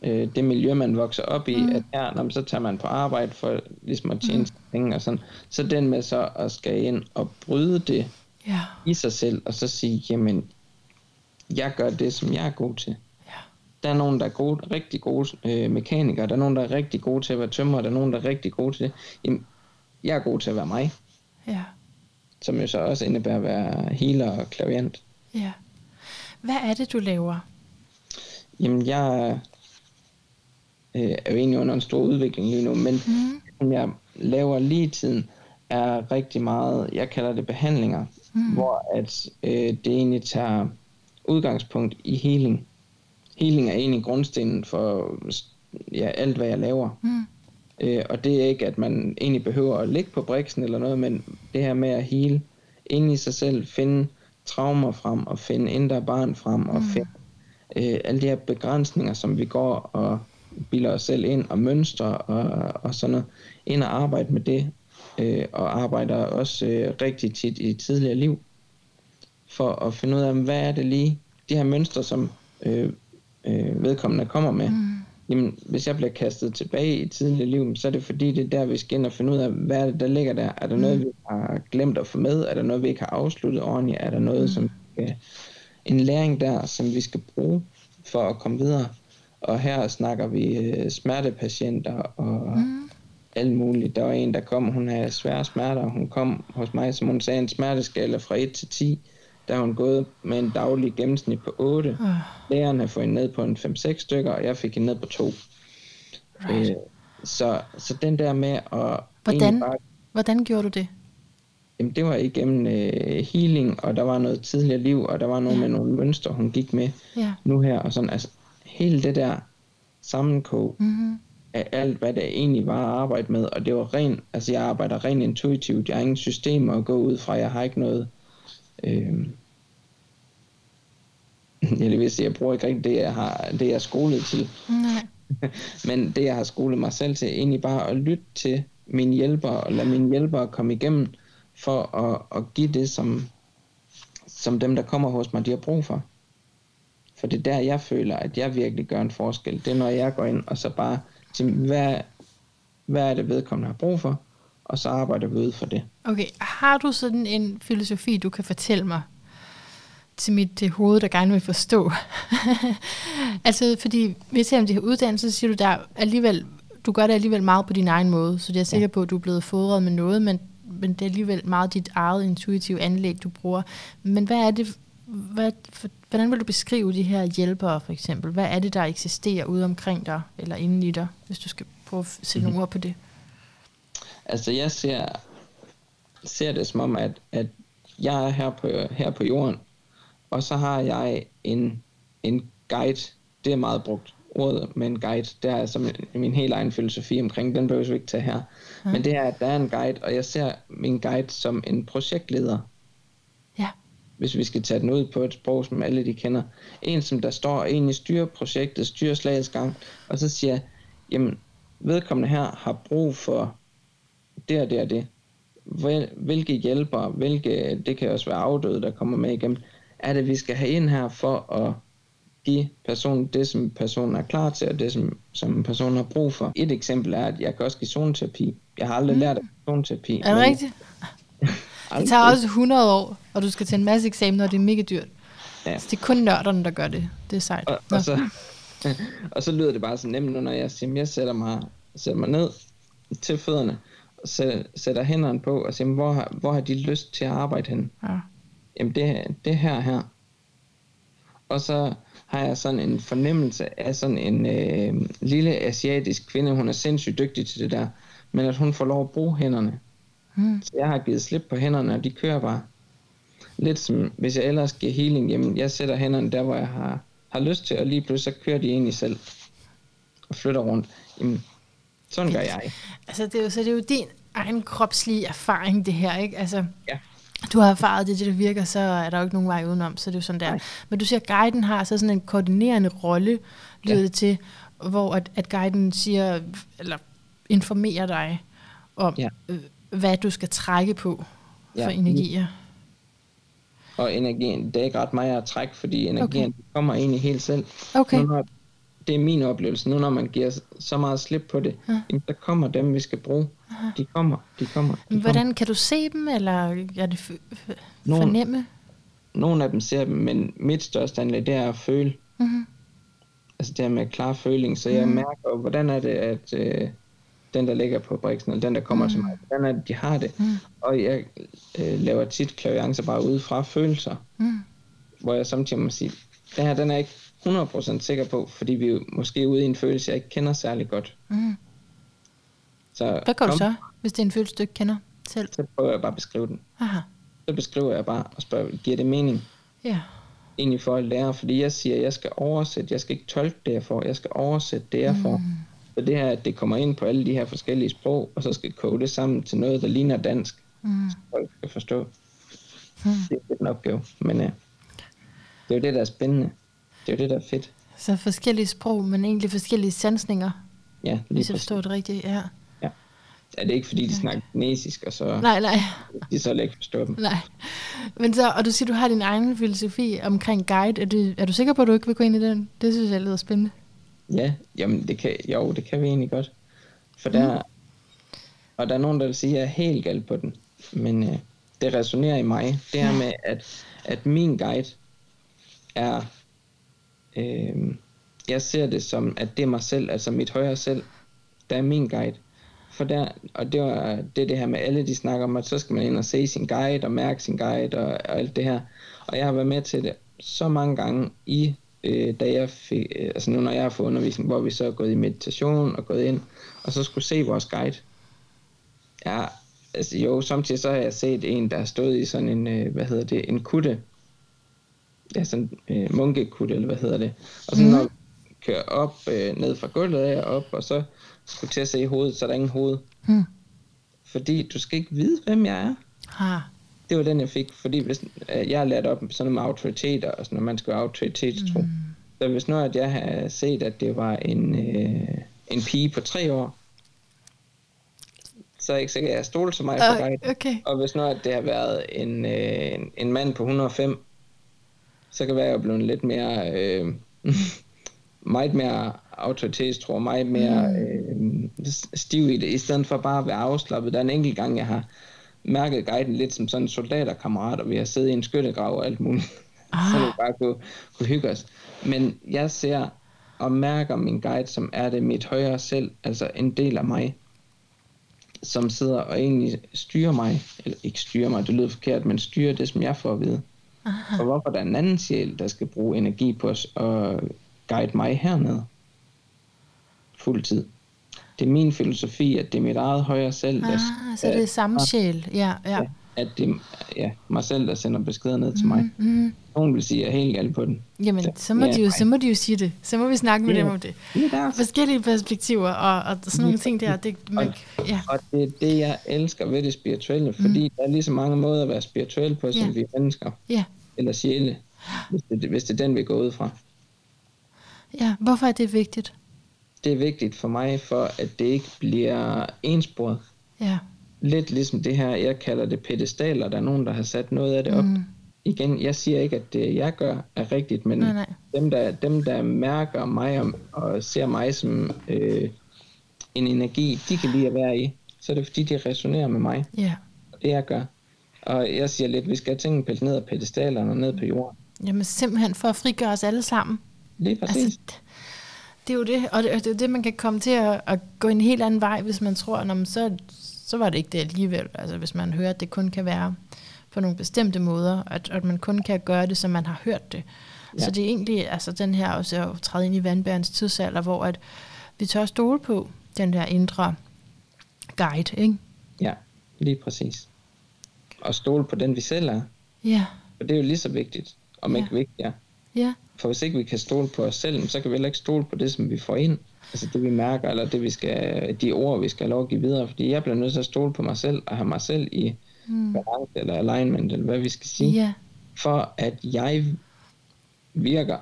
øh, det miljø, man vokser op i, mm. at her, når man, så tager man på arbejde for ligesom at tjene mm. penge og sådan. Så den med så at skal ind og bryde det yeah. i sig selv, og så sige, jamen, jeg gør det, som jeg er god til. Yeah. Der er nogen, der er gode, rigtig gode øh, mekanikere, der er nogen, der er rigtig gode til at være tømmer, der er nogen, der er rigtig gode til det. Jamen, jeg er god til at være mig. Ja. Som jo så også indebærer at være healer og klaviant. Ja. Hvad er det, du laver? Jamen, jeg øh, er jo egentlig under en stor udvikling lige nu, men mm. som jeg laver lige i tiden, er rigtig meget, jeg kalder det behandlinger, mm. hvor at øh, det egentlig tager udgangspunkt i healing. Healing er egentlig grundstenen for ja, alt, hvad jeg laver. Mm. Øh, og det er ikke, at man egentlig behøver at ligge på briksen eller noget, men det her med at heal ind i sig selv, finde traumer frem, og finde indre barn frem, og mm. finde øh, alle de her begrænsninger, som vi går og bilder os selv ind og mønstre og, og sådan noget, ind og arbejde med det, øh, og arbejder også øh, rigtig tit i tidligere liv, for at finde ud af, hvad er det lige, de her mønstre, som øh, øh, vedkommende kommer med, mm. jamen hvis jeg bliver kastet tilbage i tidligere liv, så er det fordi, det er der, vi skal ind og finde ud af, hvad er det, der ligger der? Er der mm. noget, vi har glemt at få med? Er der noget, vi ikke har afsluttet ordentligt? Er der noget, mm. som øh, en læring der, som vi skal bruge for at komme videre? Og her snakker vi øh, smertepatienter og mm. alt muligt. Der var en, der kom, hun havde svære smerter, hun kom hos mig, som hun sagde, en smerteskala fra 1 til 10. Der har hun gået med en daglig gennemsnit på 8. Uh. Lægeren har fået hende ned på en 5-6 stykker, og jeg fik hende ned på 2. Right. Øh, så, så den der med at... Hvordan, bare, hvordan gjorde du det? Jamen, det var igennem øh, healing, og der var noget tidligere liv, og der var noget ja. med nogle mønstre, hun gik med ja. nu her, og sådan, altså, hele det der sammenkog mm-hmm. af alt, hvad det egentlig var at arbejde med, og det var rent, altså jeg arbejder rent intuitivt, jeg har ingen systemer at gå ud fra, jeg har ikke noget, øh, jeg vil sige, jeg bruger ikke rigtig det, jeg har, det jeg er skolet til. Nej. Men det, jeg har skolet mig selv til, er egentlig bare at lytte til mine hjælpere, og lade mine hjælpere komme igennem, for at, at give det, som, som dem, der kommer hos mig, de har brug for. For det er der, jeg føler, at jeg virkelig gør en forskel. Det er, når jeg går ind og så bare til, hvad, hvad er det vedkommende har brug for, og så arbejder vi ud for det. Okay, har du sådan en filosofi, du kan fortælle mig til mit til hoved, der gerne vil forstå? altså, fordi hvis jeg om det her uddannelse, så siger du der alligevel, du gør det alligevel meget på din egen måde, så jeg er sikker ja. på, at du er blevet fodret med noget, men, men det er alligevel meget dit eget intuitive anlæg, du bruger. Men hvad er det, hvad, for, hvordan vil du beskrive de her hjælpere for eksempel? Hvad er det, der eksisterer ude omkring dig, eller inden i dig, hvis du skal prøve at sætte mm-hmm. nogle ord på det? Altså jeg ser, ser det som om, at, at jeg er her på, her på jorden, og så har jeg en, en guide, det er meget brugt, ordet med en guide. Det er som min helt egen filosofi omkring, den behøver vi ikke tage her. Ja. Men det er, at der er en guide, og jeg ser min guide som en projektleder. Hvis vi skal tage den ud på et sprog, som alle de kender. En, som der står egentlig styrer projektet, styrer slagets gang, og så siger, jamen, vedkommende her har brug for det og det og det. Hvilke hjælper, hvilke, det kan også være afdøde, der kommer med igennem, er det, vi skal have ind her for at give personen det, som personen er klar til, og det, som, som personen har brug for. Et eksempel er, at jeg kan også give zoneterapi. Jeg har aldrig mm. lært af zoneterapi. Er det rigtigt? det tager også 100 år, og du skal til en masse eksamener, og det er mega dyrt. Ja. Så det er kun nørderne, der gør det. Det er sejt. Og, og, så, og så lyder det bare så nemt, når jeg siger, jeg sætter mig, sætter mig ned til fødderne, og sætter, hænderne på, og siger, hvor har, hvor har de lyst til at arbejde hen? Ja. Jamen, det, det her her. Og så har jeg sådan en fornemmelse af sådan en øh, lille asiatisk kvinde, hun er sindssygt dygtig til det der, men at hun får lov at bruge hænderne. Mm. Så jeg har givet slip på hænderne, og de kører bare. Lidt som, hvis jeg ellers giver healing, jamen jeg sætter hænderne der, hvor jeg har, har lyst til, og lige pludselig så kører de egentlig selv og flytter rundt. Jamen, sådan gør jeg. Altså, det er jo, så det er jo din egen kropslige erfaring, det her, ikke? Altså, ja du har erfaret det, det der virker, så er der jo ikke nogen vej udenom, så det er jo sådan der. Nej. Men du siger, at guiden har så sådan en koordinerende rolle, lyder ja. til, hvor at, at guiden siger, eller informerer dig om, ja. øh, hvad du skal trække på for ja. energier. Og energien, det er ikke ret meget at trække, fordi energien okay. kommer egentlig helt selv. Okay. Nu, når, det er min oplevelse. Nu når man giver så meget slip på det, ja. jamen, der kommer dem, vi skal bruge. Aha. De kommer, de kommer. De Hvordan kommer. kan du se dem, eller er det f- nogle, fornemme? Nogle af dem ser dem, men mit største anlæg, det er at føle. Uh-huh. Altså det er med klar føling, så jeg uh-huh. mærker, hvordan er det, at øh, den, der ligger på briksen, eller den, der kommer uh-huh. til mig, hvordan er det, de har det. Uh-huh. Og jeg øh, laver tit klaviancer bare ud fra følelser, uh-huh. hvor jeg samtidig må sige, den her, den er ikke 100% sikker på, fordi vi jo måske er ude i en følelse, jeg ikke kender særlig godt. Mm. Så, Hvad gør kom, du så, hvis det er en følelse, du ikke kender selv? Så prøver jeg bare at beskrive den. Aha. Så beskriver jeg bare og spørger, giver det mening? Ja. Egentlig for at lære, fordi jeg siger, at jeg skal oversætte, jeg skal ikke tolke det, jeg får, jeg skal oversætte det, jeg mm. får. Så det her, at det kommer ind på alle de her forskellige sprog, og så skal kode det sammen til noget, der ligner dansk, mm. så folk skal forstå. Mm. Det er en opgave, men uh, det er jo det, der er spændende. Det er jo det, der er fedt. Så forskellige sprog, men egentlig forskellige sansninger. Ja, lige Hvis jeg forstår det rigtigt, ja. Ja. Er det ikke fordi, de snakker kinesisk, og så... Nej, nej. De så ikke forstår dem. Nej. Men så, og du siger, du har din egen filosofi omkring guide. Er du, er du sikker på, at du ikke vil gå ind i den? Det synes jeg lyder spændende. Ja, jamen det kan, jo, det kan vi egentlig godt. For der, mm. og der er nogen, der vil sige, at jeg er helt galt på den. Men øh, det resonerer i mig. Det her med, at, at min guide er Øh, jeg ser det som, at det er mig selv, altså mit højere selv, der er min guide. For der, og det, var, det er det her med alle, de snakker om, at så skal man ind og se sin guide, og mærke sin guide, og, og alt det her. Og jeg har været med til det så mange gange i, øh, da jeg fik, øh, altså nu når jeg har fået undervisning, hvor vi så er gået i meditation og gået ind, og så skulle se vores guide. Ja, altså jo, samtidig så har jeg set en, der har stået i sådan en, øh, hvad hedder det, en kutte, ja, sådan øh, munkekutte, eller hvad hedder det. Og så mm. når vi kører op, øh, ned fra gulvet af op, og så skulle til at se hovedet, så er der ingen hoved. Mm. Fordi du skal ikke vide, hvem jeg er. Ha. Det var den, jeg fik, fordi hvis, øh, jeg har lært op sådan med autoriteter, og sådan, når man skal have autoritetstro. Mm. Så hvis nu, at jeg har set, at det var en, øh, en pige på tre år, så er jeg ikke sikker, at jeg stoler så meget på dig. Okay. Og hvis nu, at det har været en, øh, en, en mand på 105, så kan det være, at jeg er blevet lidt mere, øh, meget mere autoritetstro, meget mere mm. øh, stiv i det, i stedet for bare at være afslappet. Der er en enkelt gang, jeg har mærket guiden lidt som sådan en soldaterkammerat, og vi har siddet i en skyttegrav og alt muligt. Ah. så vi bare kunne, kunne hygge os. Men jeg ser og mærker min guide, som er det mit højere selv, altså en del af mig, som sidder og egentlig styrer mig, eller ikke styrer mig, det lyder forkert, men styrer det, som jeg får at vide. Aha. Og hvorfor der er en anden sjæl, der skal bruge energi på os og guide mig hernede. Fuldtid. Det er min filosofi, at det er mit eget højere selv. Der, ah, så det er samme sjæl. Ja, ja. At det er ja, mig selv, der sender beskeder ned til mm, mig. Mm. Nogen vil sige, at jeg er helt galt på den. Jamen, så må, Ja, de jo, så må de jo sige det. Så må vi snakke med Ja. dem om det. Det er derfor. Forskellige perspektiver og, og sådan nogle ting der. Det, man, ja. Og det er det, jeg elsker ved det spirituelle, fordi mm. der er lige så mange måder at være spirituel på, som Ja. vi er mennesker, ja. eller sjæle, hvis det, hvis det er den, vi går ud fra. Ja, hvorfor er det vigtigt? Det er vigtigt for mig, for at det ikke bliver ensporet. Ja. Lidt ligesom det her, jeg kalder det pedestaler, der er nogen, der har sat noget af det op. Mm. Igen, jeg siger ikke, at det jeg gør er rigtigt, men Nej, nej. Dem, der, dem, der mærker mig og, og ser mig som øh, en energi, de kan lide at være i. Så er det fordi, de resonerer med mig, Ja. det jeg gør. Og jeg siger lidt, vi skal have tingene pillet ned af pedestalerne og ned på jorden. Jamen simpelthen for at frigøre os alle sammen. Lige præcis. Altså, det- er jo det, og det, det er det, man kan komme til at, at gå en helt anden vej, hvis man tror, at så, så var det ikke det alligevel. Altså hvis man hører, at det kun kan være på nogle bestemte måder, at, at man kun kan gøre det, som man har hørt det. Ja. Så det er egentlig, altså den her også at træde ind i vandbærens tidsalder, hvor at vi tør stole på den der indre guide, ikke? Ja, lige præcis. Og stole på den, vi selv er. Ja, For det er jo lige så vigtigt, om Ja. ikke vigtigere. ja, For hvis ikke vi kan stole på os selv, så kan vi heller ikke stole på det, som vi får ind. Altså det, vi mærker, eller det, vi skal, de ord, vi skal have lov at give videre. Fordi jeg bliver nødt til at stole på mig selv, og have mig selv i mm. balance, eller alignment, eller hvad vi skal sige. ja, For at jeg virker, er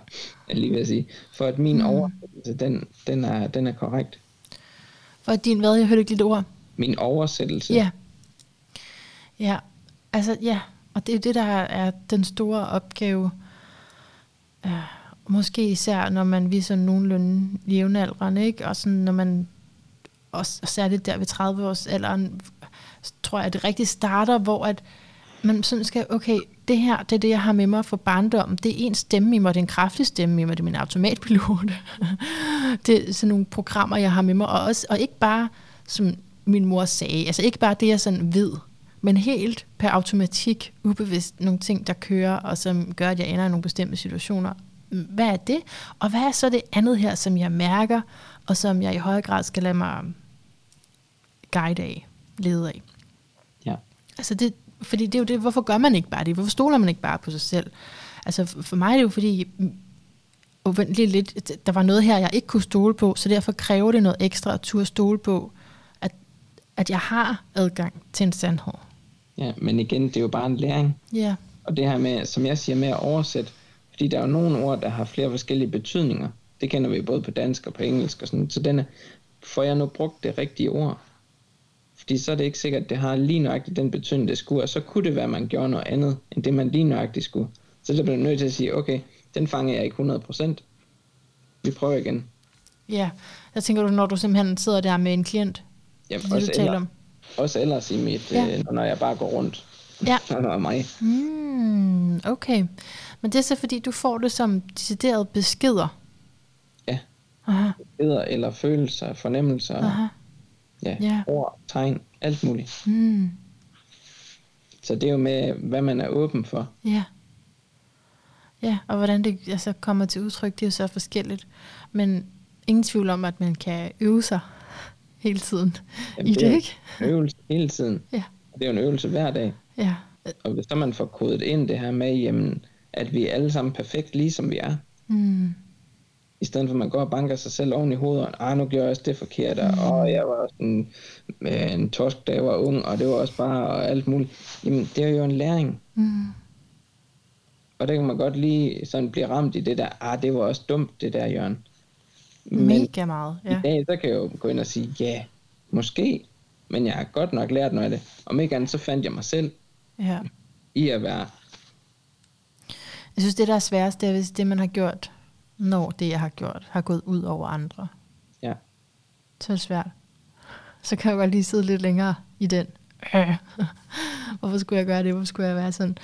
jeg lige at sige. For at min Mm. oversættelse, den, den, er, den er korrekt. for din hvad, jeg hørte ikke dit ord. Min oversættelse, Ja. Ja, altså ja, og det er jo det, der er den store opgave. Uh, måske især, når man viser nogenlunde jævnaldrende, ikke? Og sådan, når man også og særligt der ved 30 års alderen, tror jeg, at det rigtig starter, hvor at man sådan skal, okay, det her, det er det, jeg har med mig fra barndommen. Det er en stemme i mig, det er en kraftig stemme i mig, det er min automatpilot. det er sådan nogle programmer, jeg har med mig, og, også, og ikke bare, som min mor sagde, altså ikke bare det, jeg sådan ved, men helt per automatik, ubevidst, nogle ting, der kører, og som gør, at jeg ender i nogle bestemte situationer. Hvad er det? Og hvad er så det andet her, som jeg mærker, og som jeg i højere grad skal lade mig guide af, lede af? ja. Altså det, fordi det er jo det, hvorfor gør man ikke bare det? Hvorfor stoler man ikke bare på sig selv? Altså for mig er det jo fordi, mm, vent lige lidt, der var noget her, jeg ikke kunne stole på, så derfor kræver det noget ekstra at turde stole på, at, at jeg har adgang til en sandhed. Ja, men igen, det er jo bare en læring. Ja, Og det her med, som jeg siger, med at oversætte, fordi der er jo nogle ord, der har flere forskellige betydninger. Det kender vi både på dansk og på engelsk og sådan. Så den er, får jeg nu brugt det rigtige ord? Fordi så er det ikke sikkert, at det har lige nøjagtigt den betydning, det skulle, og så kunne det være, at man gjorde noget andet, end det man lige nøjagtigt skulle. Så der bliver nødt til at sige, okay, den fanger jeg ikke 100%. Vi prøver igen. ja. Jeg tænker du, når du simpelthen sidder der med en klient, Jamen, det du også, taler ellers, om. Også ellers i mit, Ja. øh, når jeg bare går rundt. Ja. Og er mig. Mm, okay. Men det er så fordi, du får det som decideret beskeder. Ja. Aha, Billeder eller følelser, fornemmelser, aha. ja, Ja. ord, tegn, alt muligt. Mm, Så det er jo med, hvad man er åben for. ja. Ja, og hvordan det altså, kommer til udtryk, det er jo så forskelligt. Men ingen tvivl om, at man kan øve sig hele tiden Jamen, i det, er ikke? en øvelse hele tiden. Ja, Det er jo en øvelse hver dag. ja, Og hvis så man får kodet ind det her med, jamen, at vi er alle sammen perfekt, lige som vi er. mm, I stedet for at man går og banker sig selv oven i hovedet, og ah, nu gjorde jeg også det forkert, og mm. jeg var også en, en torsk, da jeg var ung, og det var også bare og alt muligt. Jamen, det er jo en læring. mm, Og der kan man godt lige sådan blive ramt i det der, ah, det var også dumt, det der, Jørgen. Men mega meget. i Ja. dag, så kan jeg jo gå ind og sige, ja, måske, men jeg har godt nok lært noget af det. Om ikke andet, så fandt jeg mig selv ja. i at være, Jeg synes, det der er sværest, det er, hvis det, man har gjort, når det, jeg har gjort, har gået ud over andre. ja, Så er det svært. Så kan jeg godt lige sidde lidt længere i den. Øh. Hvorfor skulle jeg gøre det? Hvorfor skulle jeg være sådan?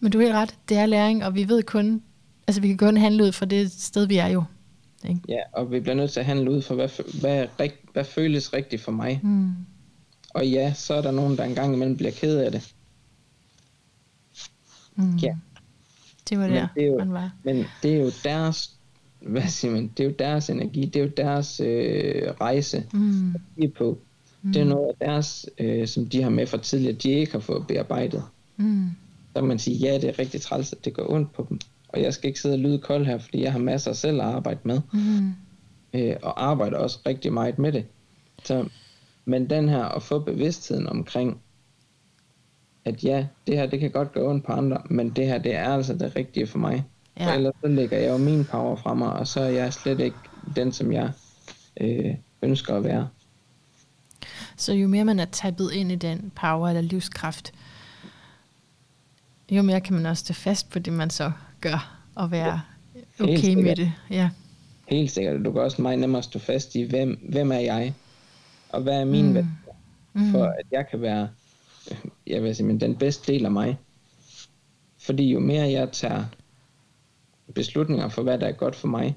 Men du er helt ret. Det er læring, og vi ved kun... Altså, vi kan kun handle ud fra det sted, vi er jo. Ikke? ja, og vi bliver nødt til at handle ud for, hvad, hvad, er rig- hvad føles rigtigt for mig. Mm. Og ja, så er der nogen, der engang imellem bliver ked af det. Mm. Ja. Det var Men der, det er jo- man var. Men det er jo deres, hvad siger man, det er jo deres energi, det er jo deres øh, rejse, Mm. de er på. Mm. Det er noget af deres, øh, som de har med fra tidligere, de ikke har fået bearbejdet. Mm. så kan man sige, ja, det er rigtig træls, at det går ondt på dem. Og jeg skal ikke sidde og lyde kold her, fordi jeg har masser selv at arbejde med. Mm. Øh, og arbejder også rigtig meget med det. Så, men den her, at få bevidstheden omkring, at ja, det her, det kan godt gå ondt på andre, men det her, det er altså det rigtige for mig. Ja. For ellers så lægger jeg jo min power fra mig, og så er jeg slet ikke den, som jeg øh, ønsker at være. Så jo mere man er tappet ind i den power eller livskraft, jo mere kan man også stå fast på det, man så gør, og være Helt okay med sikkert. det. Ja. Helt sikkert. Du kan også meget nemmere stå fast i, hvem, hvem er jeg? Og hvad er min Mm. mm. værdi? For at jeg kan være jeg vil sige, men den bedste del af mig. Fordi jo mere jeg tager beslutninger for, hvad der er godt for mig,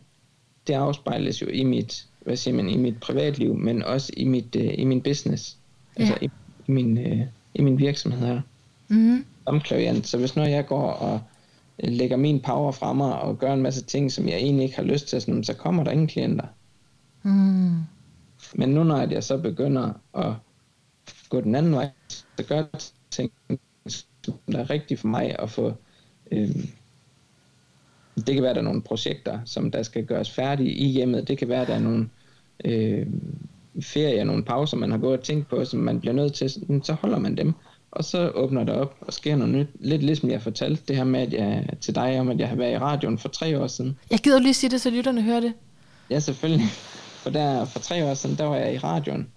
det afspejles jo i mit, hvad siger man, i mit privatliv, men også i, mit, øh, i min business. Altså Ja. i, i, min, øh, i min virksomhed her. Mm. Som klaviant. Så hvis når jeg går og lægger min power frem mig og gør en masse ting, som jeg egentlig ikke har lyst til, sådan, så kommer der ingen klienter. Mm. Men nu når jeg så begynder at gå den anden vej, så gør jeg ting, som der er rigtigt for mig at få... Øh, det kan være, at der er nogle projekter, som der skal gøres færdige i hjemmet. Det kan være, at der er nogle øh, ferier, nogle pauser, man har gået og tænkt på, som man bliver nødt til. Så holder man dem, og så åbner det op og sker noget nyt. Lidt ligesom jeg fortalte det her med at jeg, til dig om, at jeg har været i radioen for tre år siden. Jeg gider lige sige det, så lytterne hører det. Ja, selvfølgelig. For der for tre år siden, der var jeg i radioen.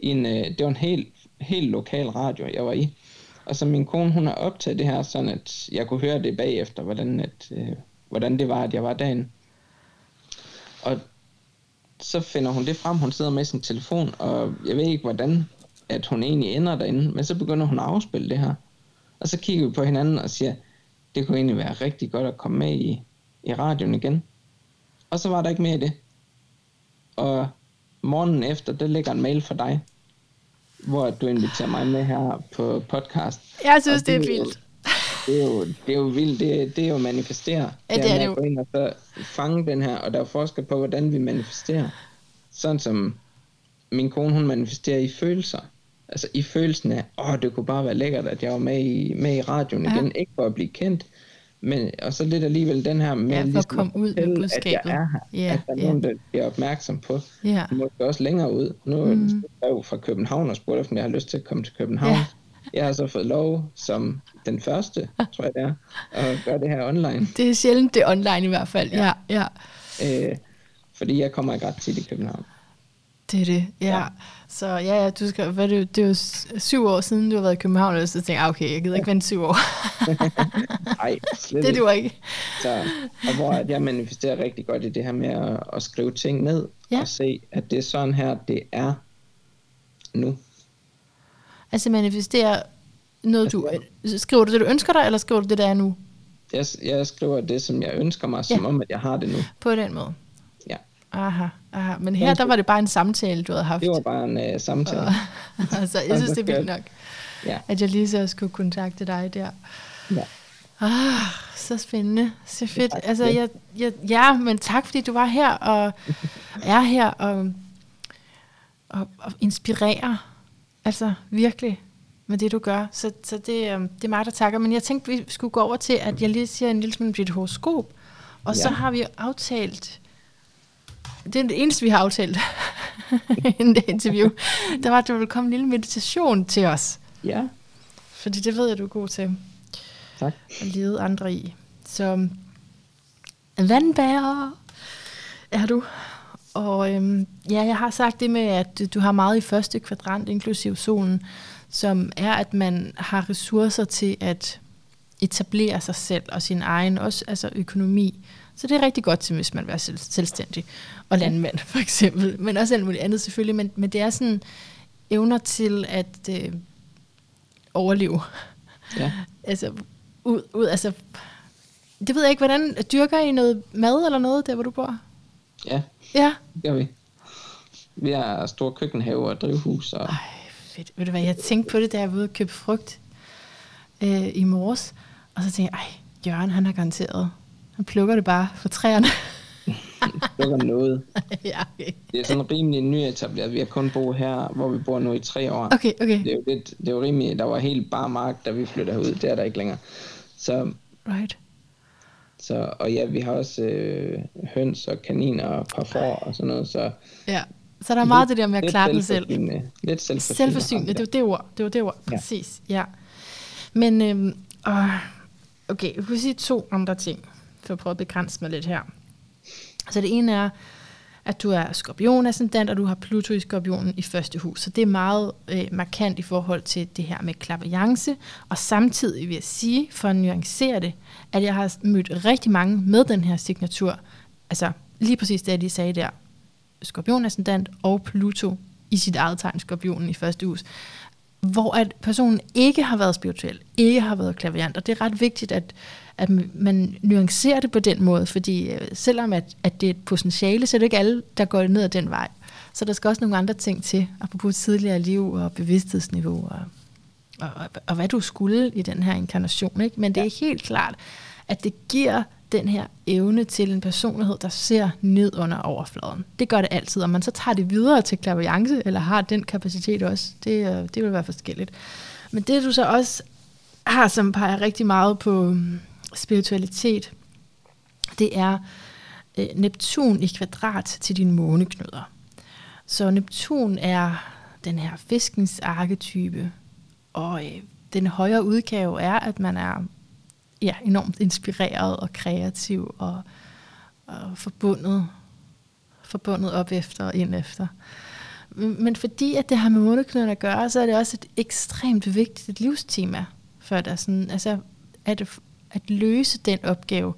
I en, øh, det var en helt, helt lokal radio, jeg var i. Og så min kone, hun har optaget det her, sådan at jeg kunne høre det bagefter, hvordan, at, øh, hvordan det var, at jeg var derinde. Og så finder hun det frem, hun sidder med sin telefon, og jeg ved ikke, hvordan at hun egentlig ender derinde, men så begynder hun at afspille det her. Og så kigger vi på hinanden og siger, det kunne egentlig være rigtig godt at komme med i, i radioen igen. Og så var der ikke mere i det. Og morgenen efter, der ligger en mail fra dig, hvor du inviterer mig med her på podcast. Jeg synes, Og det er vildt. Det er jo, det er jo vildt, det, det er jo manifestere. Ja, det er det at jo. Gå ind og så fange den her, og der er forskel på, hvordan vi manifesterer. Sådan som min kone, hun manifesterer i følelser. Altså i følelsen af, åh, det kunne bare være lækkert, at jeg var med i, med i radioen Ja. igen. Ikke for at blive kendt, men og så lidt alligevel den her med Ja, for at ligesom komme ud med fortælle, at budskabet. jeg er her. Ja, at der er ja. nogen, der bliver opmærksom på. Ja. Måske også længere ud. Nu Mm. er jeg jo fra København og spurgte, om jeg har lyst til at komme til København. Ja. Ja. Jeg har så fået lov som den første, tror jeg det er, at gøre det her online. Det er sjældent, det er online i hvert fald. Ja, ja. Øh, fordi jeg kommer ikke ret tit i København. Det er det, ja. ja. Så ja, ja, du skal, hvad er det, det er jo syv år siden, du har været i København, og så tænkte jeg, ah, okay, jeg gider ikke vente syv år. Nej, slet det duer ikke. Så, og hvor at jeg manifesterer rigtig godt i det her med at, at skrive ting ned, Ja. og se, at det er sådan her, det er nu. Altså manifestere noget, du... Skriver du det, du ønsker dig, eller skriver du det, der er nu? Jeg, jeg skriver det, som jeg ønsker mig, som Ja. om, at jeg har det nu. På den måde. Aha, aha. Men her, der var det bare en samtale, du havde haft. Det var bare en uh, samtale. Og, altså, jeg synes, så det er vildt nok, Ja. at jeg lige så skulle kontakte dig der. ja. Ah, så spændende. Så fedt. Altså, jeg, jeg, ja, men tak, fordi du var her og er her og, og, og inspirerer. Altså, virkelig med det, du gør. Så, så det, øhm, det er mig, der takker. Men jeg tænkte, vi skulle gå over til, at jeg lige siger en lille smule om dit horoskop. Og så Ja. har vi aftalt, det er det eneste, vi har aftalt inden det interview, der var, at der ville komme en lille meditation til os. ja, Fordi det ved jeg, du er god til tak. at lede andre i. Så vandbærer er du. Og øhm, ja, jeg har sagt det med, at du har meget i første kvadrant, inklusiv solen, som er, at man har ressourcer til at etablere sig selv og sin egen, også altså økonomi. Så det er rigtig godt til, hvis man vil være selv, selvstændig og landmand, for eksempel. Men også alt muligt andet selvfølgelig. Men, men det er sådan evner til at øh, overleve. Ja. Altså, ud, ud, altså, det ved jeg ikke, hvordan, dyrker I noget mad eller noget, der hvor du bor? ja, Ja. det gør vi. Vi har store køkkenhave og drivhus. Og, Ej, fedt. Ved du hvad, jeg tænkte på det, da jeg var ude og købe frugt øh, i morges, og så tænkte jeg, ej, Jørgen, han har garanteret, han plukker det bare fra træerne. lukker noget. ja, okay. Det er sådan rimelig nyetableret. Vi har kun boet her, hvor vi bor nu i tre år. Okay, okay. Det er jo, lidt, det er jo rimelig, der var helt bare mark, da vi flyttede ud. Det er der ikke længere. Så, Right. så, og ja, vi har også øh, høns og kaniner og par får og sådan noget, så Ja. Så der er meget det der med at lidt klare den selv. Lidt selvforsynende. Selvforsynende, det var det ord. Det var det ord, Ja. præcis. Ja. Men, øhm, åh, okay, jeg kunne sige to andre ting, for at prøve at begrænse mig lidt her. Så det ene er, at du er skorpionascendant, og du har Pluto i skorpionen i første hus. Så det er meget øh, markant i forhold til det her med klaverjance. Og samtidig vil jeg sige, for at nuancere det, at jeg har mødt rigtig mange med den her signatur. Altså lige præcis det, jeg lige sagde der. Skorpionascendant og Pluto i sit eget tegn, skorpionen i første hus. Hvor at personen ikke har været spirituel, ikke har været klaviant. Og det er ret vigtigt, at, at man nuancerer det på den måde, fordi øh, selvom at, at det er et potentiale, så er det ikke alle, der går ned ad den vej. Så der skal også nogle andre ting til, apropos tidligere liv og bevidsthedsniveau og, og, og, og hvad du skulle i den her inkarnation. Ikke? Men det er helt klart, at det giver den her evne til en personlighed, der ser ned under overfladen. Det gør det altid, og man så tager det videre til klaverjance, eller har den kapacitet også, det, øh, det vil være forskelligt. Men det du så også har, som peger rigtig meget på spiritualitet, det er øh, Neptun i kvadrat til dine måneknuder. Så Neptun er den her fiskens arketype, og øh, den højere udgave er, at man er ja, enormt inspireret og kreativ og, og forbundet, forbundet op efter og ind efter. Men fordi at det har med måneknuden at gøre, så er det også et ekstremt vigtigt livstema for dig. Sådan, altså at, at løse den opgave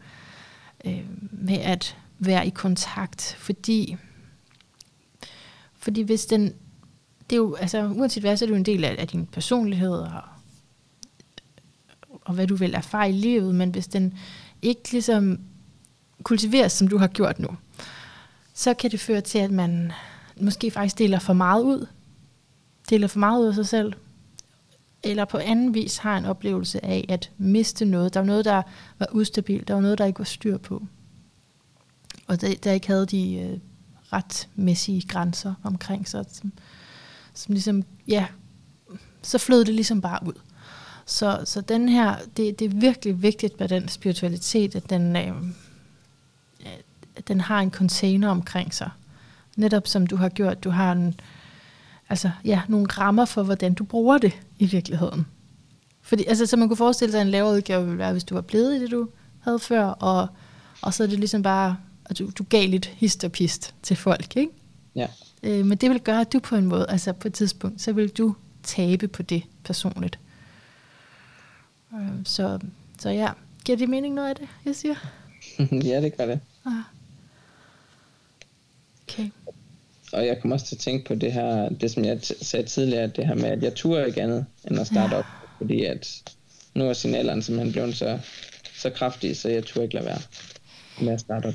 øh, med at være i kontakt, fordi fordi hvis den, det er jo, altså uanset hvad, så er det jo en del af, af din personlighed og, og hvad du vil erfare i livet, men hvis den ikke ligesom kultiveres, som du har gjort nu, så kan det føre til, at man måske faktisk deler for meget ud. Deler for meget ud af sig selv. Eller på anden vis har en oplevelse af at miste noget. Der var noget, der var ustabilt. Der var noget, der ikke var styr på. Og der, der ikke havde de øh, retmæssige grænser omkring sig. Som, som ligesom, ja, så flød det ligesom bare ud. Så, så den her, det, det er virkelig vigtigt med den spiritualitet, at den, øh, at den har en container omkring sig. Netop som du har gjort, du har en, altså, ja, nogle rammer for, hvordan du bruger det i virkeligheden. Fordi, altså, så man kunne forestille sig, at en lavere udgave ville være, hvis du var blevet i det, du havde før, og, og så er det ligesom bare, at du, du gav lidt hist og pist til folk, ikke? Ja. Øh, men det vil gøre, at du på en måde, altså på et tidspunkt, så vil du tabe på det personligt. Øh, så, så ja, giver det mening noget af det, jeg siger? ja, det gør det. Ah. Okay. Og jeg kommer også til at tænke på det her, det som jeg t- sagde tidligere, det her med, at jeg turde ikke andet end at starte Ja. op, fordi at nu er signalerne simpelthen blevet så, så kraftige, så jeg turde ikke lade være med at starte op.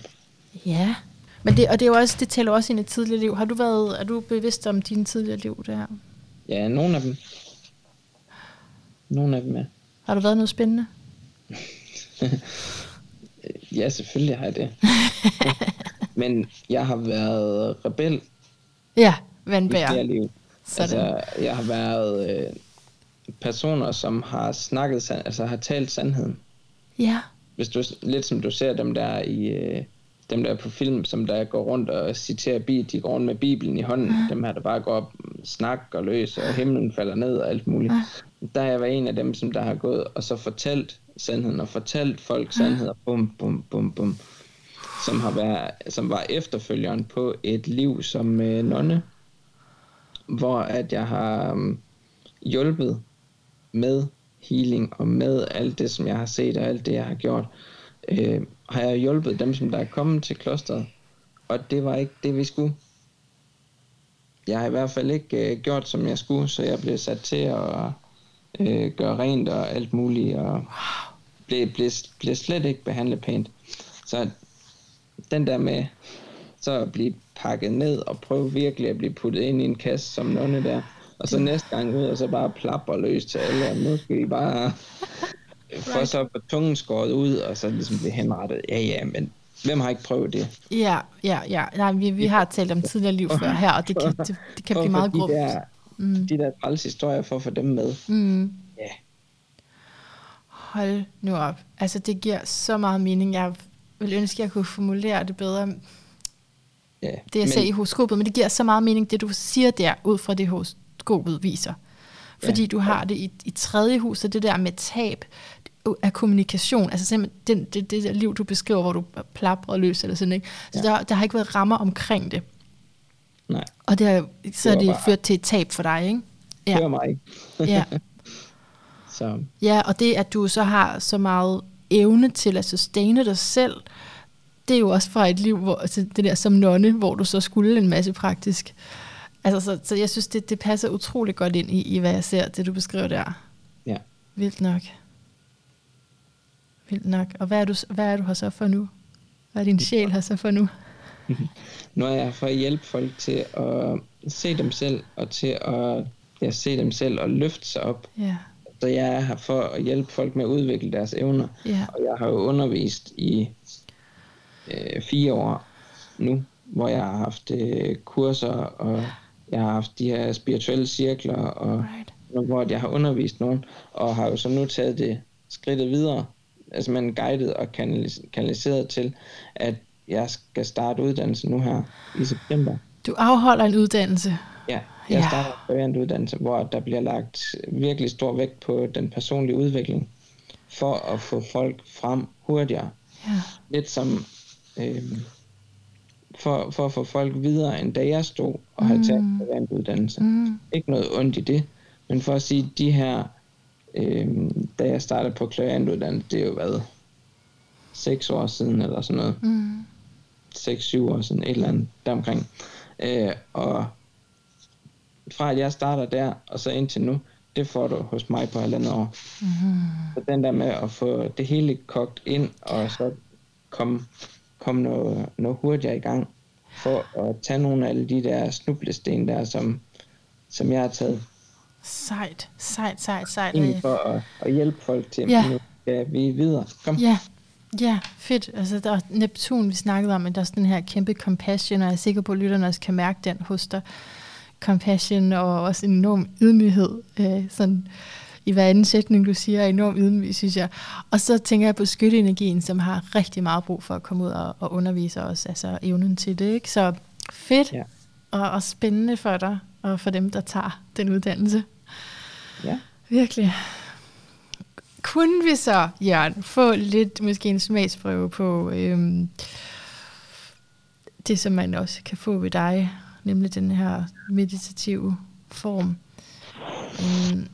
Ja, men det, og det, er jo også, det tæller også ind i et tidligere liv. Har du været, er du bevidst om dine tidligere liv der? Ja, nogle af dem. Nogle af dem, ja. Har du været noget spændende? Ja, selvfølgelig har jeg det. Men jeg har været rebel Ja, i vandbær. flere liv. Sådan. Altså, jeg har været øh, personer, som har snakket, sand- altså har talt sandheden. Ja, Hvis du, lidt som du ser dem der i, øh, dem der er på film, som der går rundt og citerer Bibelen, de går rundt med Bibelen i hånden, dem her, der bare går op, snak og løs, og himlen falder ned og alt muligt. Der har jeg været en af dem, som der har gået og så fortalt sandheden, og fortalt folk sandheder, bum, bum, bum, bum, som, har været, som var efterfølgeren på et liv som øh, nonne, hvor at jeg har um, hjulpet med healing og med alt det, som jeg har set og alt det, jeg har gjort, øh, har jeg hjulpet dem, som der er kommet til klosteret. Og det var ikke det, vi skulle. Jeg har i hvert fald ikke øh, gjort, som jeg skulle, så jeg blev sat til at øh, gøre rent og alt muligt, og blev, blev, blev slet ikke behandlet pænt. Så den der med så at blive pakket ned og prøve virkelig at blive puttet ind i en kasse som nonne der, og så næste gang ud, og så bare plapper løs til alle, og nu skal I bare få så på tungen skåret ud, og så ligesom blive henrettet. Ja, ja, men hvem har ikke prøvet det? ja, ja, ja. Nej, vi, vi har talt om tidligere liv før her, og det kan, det, det kan blive meget de grumt. Der, mm. De der træls historier for at få dem med. Mm. Ja, Hold nu op. Altså, det giver så meget mening. Jeg vil ønske, at jeg kunne formulere det bedre. Ja, Det jeg ser i horoskopet, men det giver så meget mening, det du siger der, ud fra det horoskopet viser. Fordi Ja. du har det i, i tredje hus, og det der med tab af kommunikation, altså simpelthen den, det, det der liv, du beskriver, hvor du plaprer løs eller sådan, ikke? Så Ja. der, der har ikke været rammer omkring det. Nej, Og det har, så Det har var det bare- ført til et tab for dig, ikke? ja. Ja. det var mig. Ja. Så Ja, og det, at du så har så meget evne til at sustaine dig selv, det er jo også fra et liv, hvor, altså det der som nonne, hvor du så skulle en masse praktisk. Altså, så, så jeg synes, det, det passer utrolig godt ind i, i, hvad jeg ser, det du beskriver der. ja. Vildt nok. Vildt nok. Og hvad er du, hvad er du her så for nu? Hvad er din sjæl her så for nu? Nu er jeg for at hjælpe folk til at se dem selv, og til at ja, se dem selv og løfte sig op. Ja, Så jeg er her for at hjælpe folk med at udvikle deres evner. ja, Og jeg har jo undervist i øh, fire år nu, hvor jeg har haft øh, kurser, og jeg har haft de her spirituelle cirkler, og right. hvor jeg har undervist nogen, og har jo så nu taget det skridtet videre, altså man guidet og kanalis- kanaliseret til, at jeg skal starte uddannelse nu her i september. Du afholder en uddannelse. Ja, jeg Ja. starter en uddannelse, hvor der bliver lagt virkelig stor vægt på den personlige udvikling, for at få folk frem hurtigere. Ja, Lidt som øh, for, for at få folk videre, end da jeg stod og havde taget en uddannelse. mm, Ikke noget ondt i det, men for at sige, de her, øh, da jeg startede på uddannelse, det er jo været seks år siden, eller sådan noget. mm, 6-7 år siden, et eller andet deromkring. Øh, og fra at jeg starter der, og så indtil nu, det får du hos mig på halvandet år. mm, Så den der med at få det hele kogt ind, og så komme, komme noget, noget hurtigere i gang, for at tage nogle af alle de der snublesten der, som, som jeg har taget, sejt, sejt, sejt, sejt. egentlig for at, at hjælpe folk til, Ja. nu skal vi videre. Kom. Ja, ja, fedt. Altså, der er Neptun, vi snakkede om, at der er sådan den her kæmpe compassion, og jeg er sikker på, at lytterne også kan mærke den hos dig. Compassion og også en enorm ydmyghed. Øh, sådan, I hver anden sætning, du siger, er enorm ydmyg, synes jeg. Og så tænker jeg på skytteenergien, som har rigtig meget brug for at komme ud og, og undervise os, altså evnen til det. Ikke? Så fedt Ja. og, og spændende for dig, og for dem, der tager den uddannelse. Ja. Virkelig. Kunne vi så, Jørgen, få lidt, måske en smagsprøve på øhm, det, som man også kan få ved dig, nemlig den her meditative form. Um,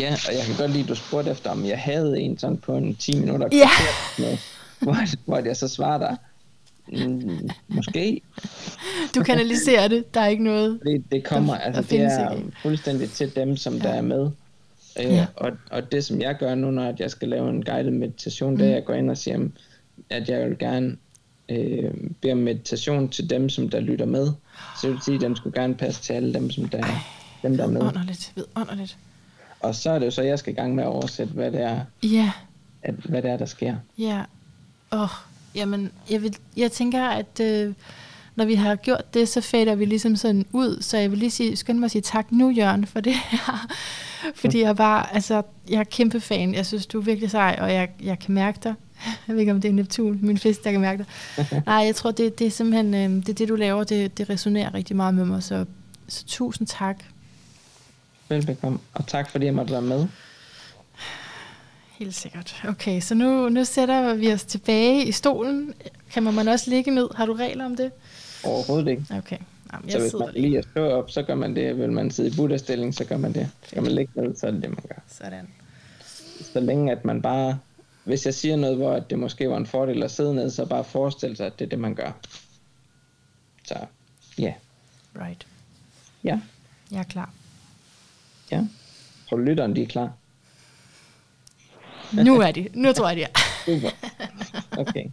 Ja, og jeg kan godt lide, at du spurgte efter, om jeg havde en sådan på en 10 minutter, Ja. med, hvor, hvor jeg så svarer dig, mm, måske, du kanaliserer det, der er ikke noget. fordi det kommer, Der- der altså det findes er ikke. fuldstændig til dem, som der Ja. er med. Øh, Ja. og, og det, som jeg gør nu, når jeg skal lave en guided meditation, mm. det er, at jeg går ind og siger, at jeg vil gerne øh, bede om meditation til dem, som der lytter med. Så det vil sige, at den skulle gerne passe til alle dem, som der, dem, der er med. Underligt, vidunderligt. Og så er det jo så, jeg skal i gang med at oversætte, hvad det er, Ja, at, hvad det er der sker. ja. Åh, oh, jamen, jeg, vil, jeg tænker, at øh, når vi har gjort det, så fader vi ligesom sådan ud. Så jeg vil lige sige, skynde mig at sige tak nu, Jørgen, for det her. Fordi jeg bare, altså, jeg er kæmpe fan. Jeg synes, du er virkelig sej, og jeg, jeg kan mærke dig. Jeg ved ikke, om det er Neptun, min fisk, der kan mærke dig. Nej, jeg tror, det, det er simpelthen, øh, det, er det du laver, det, det resonerer rigtig meget med mig. Så, så tusind tak. Velbekomme, og tak fordi jeg måtte være med. Helt sikkert. Okay, så nu, nu sætter vi os tilbage i stolen. Kan man også ligge ned? Har du regler om det? Overhovedet ikke. Okay, Jamen, Så jeg hvis sidder man lige. at stå op, så gør man det. Vil man sidde i buddha-stilling, så gør man det. Skal man ligge ned, så er det det, man gør. Sådan. Så længe at man bare... Hvis jeg siger noget, hvor det måske var en fordel at sidde ned, så bare forestil sig, at det er det, man gør. Så ja, Right. ja, Jeg er klar. ja. Tror du, lytteren de er klar? Nu er de. Nu tror jeg, de er. Super. Okay.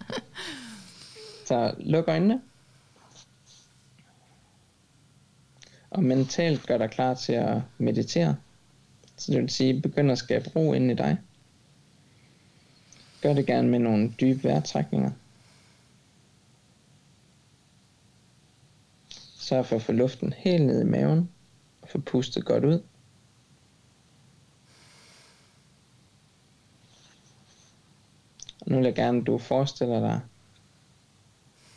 Så luk øjnene. Og mentalt gør dig klar til at meditere. Så det vil sige, begynd at skabe ro ind i dig. Gør det gerne med nogle dybe vejrtrækninger. Sørg for at få luften helt ned i maven. Og få pustet godt ud. Nu vil jeg gerne, at du forestiller dig,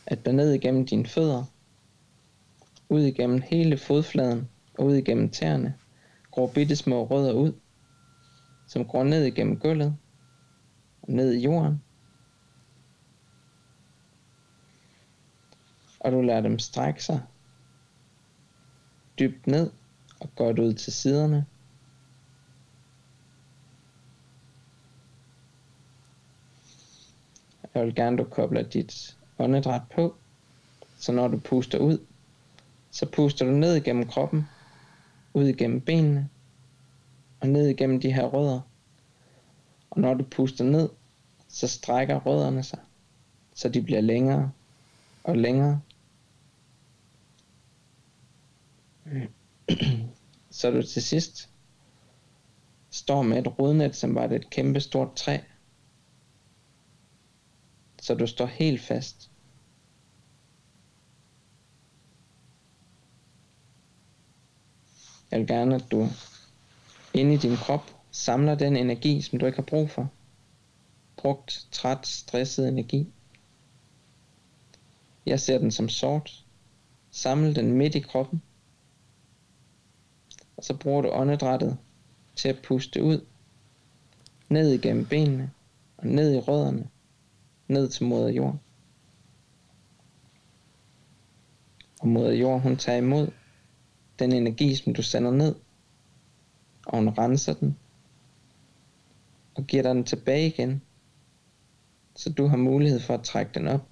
at der ned igennem dine fødder, ud igennem hele fodfladen og ud igennem tæerne, gror bitte små rødder ud, som går ned igennem gulvet ned i jorden. Og du lader dem strække sig dybt ned og godt ud til siderne. Jeg vil gerne, du kobler dit åndedræt på, så når du puster ud, så puster du ned igennem kroppen, ud igennem benene, og ned igennem de her rødder. Og når du puster ned, så strækker rødderne sig, så de bliver længere og længere. så du til sidst står med et rodnet, som var det et kæmpe stort træ. Så du står helt fast. Jeg vil gerne, at du inde i din krop samler den energi, som du ikke har brug for. Brugt, træt, stresset energi. Jeg ser den som sort. Samle den midt i kroppen. Og så bruger du åndedrættet til at puste ud. Ned igennem benene og ned i rødderne. Ned til moder jord. Og moder jord, hun tager imod den energi, som du sender ned, og hun renser den, og giver dig den tilbage igen, så du har mulighed for at trække den op,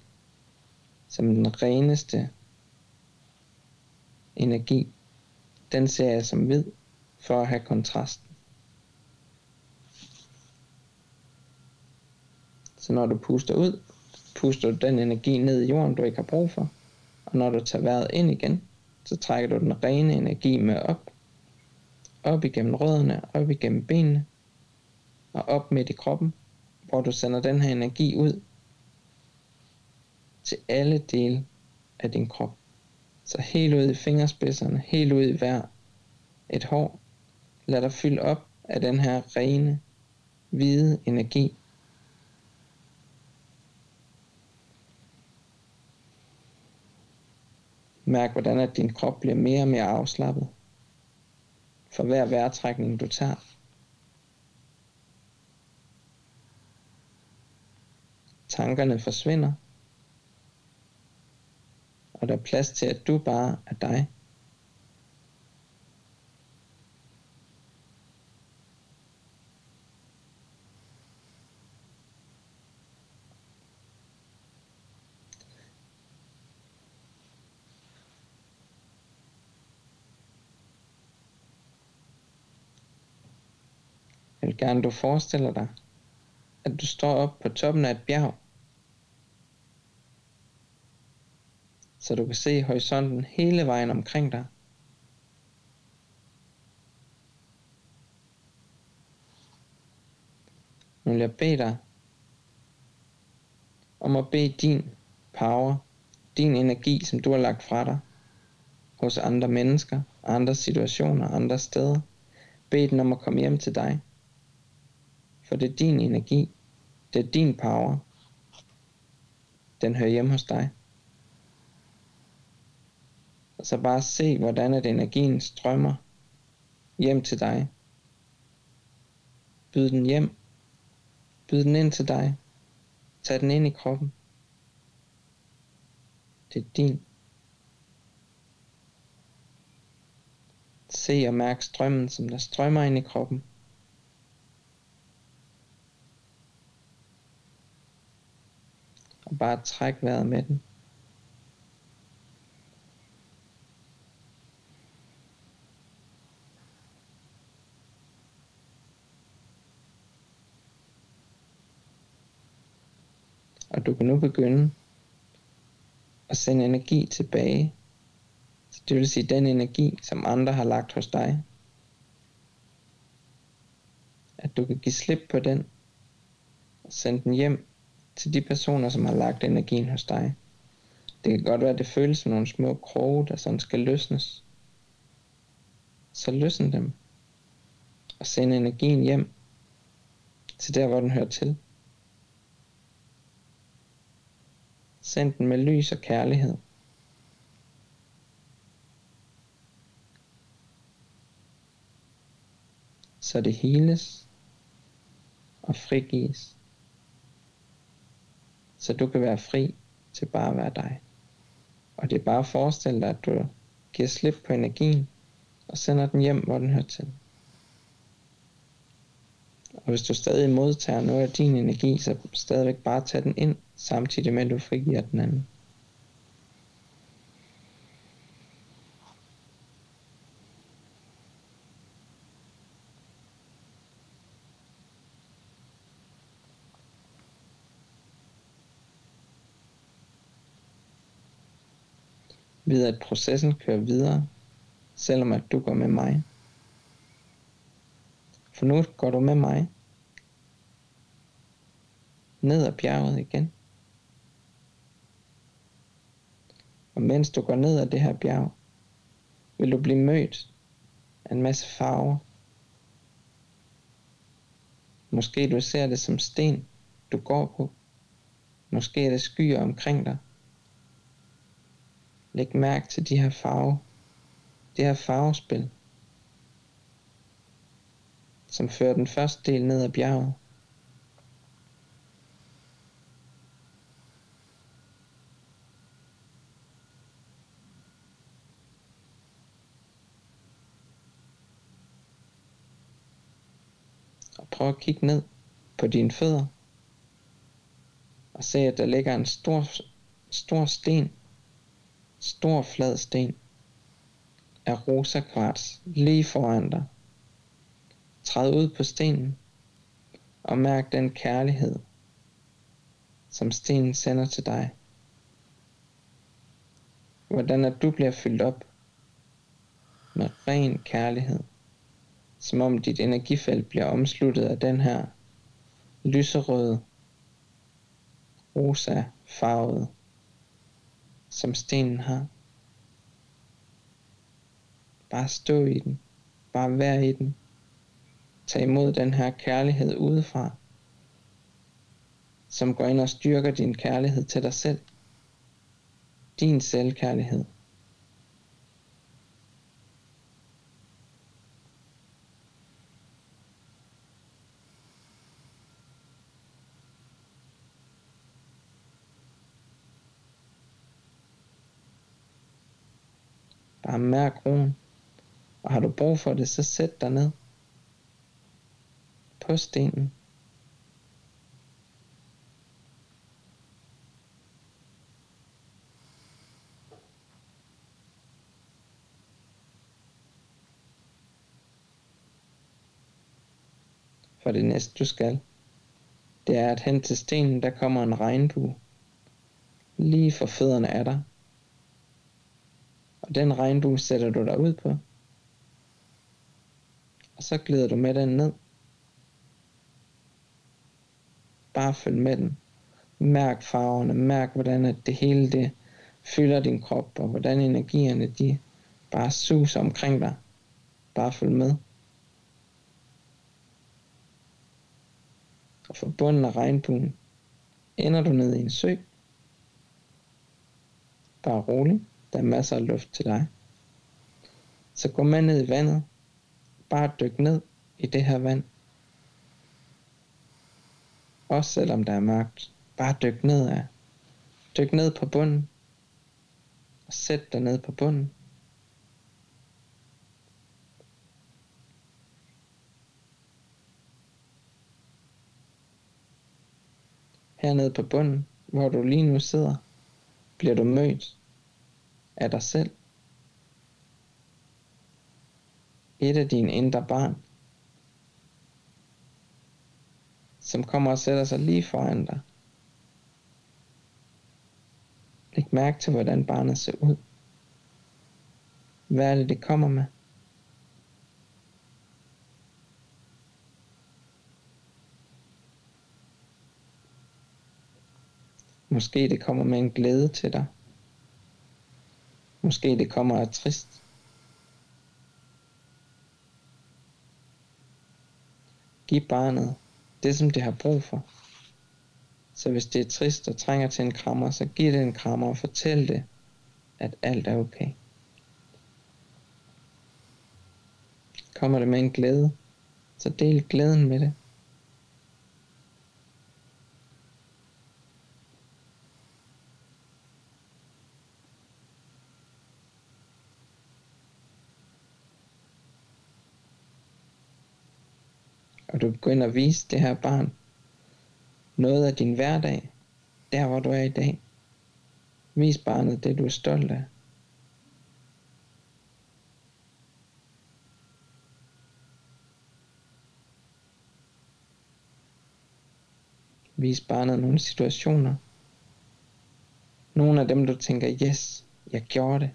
som den reneste energi. Den ser jeg som hvid, for at have kontrasten. Så når du puster ud, puster du den energi ned i jorden, du ikke har brug for. Og når du tager vejret ind igen, så trækker du den rene energi med op. Op igennem rødderne, op igennem benene, og op midt i kroppen, hvor du sender den her energi ud til alle dele af din krop. Så helt ud i fingerspidserne, helt ud i hver et hår. Lad dig fylde op af den her rene, hvide energi. Mærk, hvordan at din krop bliver mere og mere afslappet. For hver vejrtrækning du tager. Tankerne forsvinder. Og der er plads til, at du bare er dig. Jeg vil gerne, du forestiller dig, at du står op på toppen af et bjerg. Så du kan se horisonten hele vejen omkring dig. Nu vil jeg bede dig om at bede din power, din energi, som du har lagt fra dig, hos andre mennesker, andre situationer, andre steder. Bed den om at komme hjem til dig. For det er din energi. Det er din power. Den hører hjemme hos dig. Og så bare se, hvordan at energien strømmer hjem til dig. Byd den hjem. Byd den ind til dig. Tag den ind i kroppen. Det er din. Se og mærk strømmen, som der strømmer ind i kroppen. Og bare trække vejret med den. Og du kan nu begynde at sende energi tilbage. Så det vil sige den energi, som andre har lagt hos dig. At du kan give slip på den og sende den hjem til de personer, som har lagt energien hos dig. Det kan godt være, at det føles som nogle små kroge, der sådan skal løsnes. Så løsne dem. Og send energien hjem til der, hvor den hører til. Send den med lys og kærlighed. Så det heles og frigives. Så du kan være fri til bare at være dig. Og det er bare at forestille dig, at du giver slip på energien og sender den hjem, hvor den hører til. Og hvis du stadig modtager noget af din energi, så stadigvæk bare tage den ind, samtidig med at du frigiver den anden. Ved at processen kører videre, selvom at du går med mig. For nu går du med mig ned ad bjerget igen. Og mens du går ned ad det her bjerg, vil du blive mødt af en masse farver. Måske du ser det som sten, du går på. Måske er det skyer omkring dig. Læg mærke til de her farver. Det her farvespil som fører den første del ned ad bjerget. Og prøv at kigge ned på dine fødder og se, at der ligger en stor, stor sten, stor flad sten af rosa kvarts lige foran dig. Træd ud på stenen og mærk den kærlighed, som stenen sender til dig. Hvordan at du bliver fyldt op med ren kærlighed, som om dit energifelt bliver omsluttet af den her lyserøde, rosa farvede, som stenen har. Bare stå i den. Bare vær i den. Tag imod den her kærlighed udefra, som går ind og styrker din kærlighed til dig selv. Din selvkærlighed. Bare mærk roen. Og har du brug for det, så sæt dig ned på stenen. For det næste du skal, det er at hen til stenen, der kommer en regnbue. Lige for fødderne af dig. Og den regnbue sætter du dig ud på. Og så glider du med den ned. Bare følg med den. Mærk farverne, mærk hvordan at det hele det fylder din krop, og hvordan energierne de bare suser omkring dig. Bare følg med. Og for bunden af regnbuen ender du ned i en sø. Bare rolig, der er masser af luft til dig. Så gå med ned i vandet. Bare dyk ned i det her vand. Også selvom der er mørkt. Bare dyk ned af. Dyk ned på bunden. Og sæt dig ned på bunden. Hernede på bunden, hvor du lige nu sidder, bliver du mødt af dig selv. Et af dine indre barn. som kommer og sætter sig lige foran dig. Læg mærke til, hvordan barnet ser ud. Hvad er det, det kommer med? Måske det kommer med en glæde til dig. Måske det kommer af trist. Giv barnet det, som det har brug for. Så hvis det er trist og trænger til en krammer, så giv det en krammer og fortæl det, at alt er okay. Kommer det med en glæde, så del glæden med det. Og du begynder at vise det her barn noget af din hverdag, der hvor du er i dag. Vis barnet det, du er stolt af. Vis barnet nogle situationer. Nogle af dem, du tænker, yes, jeg gjorde det.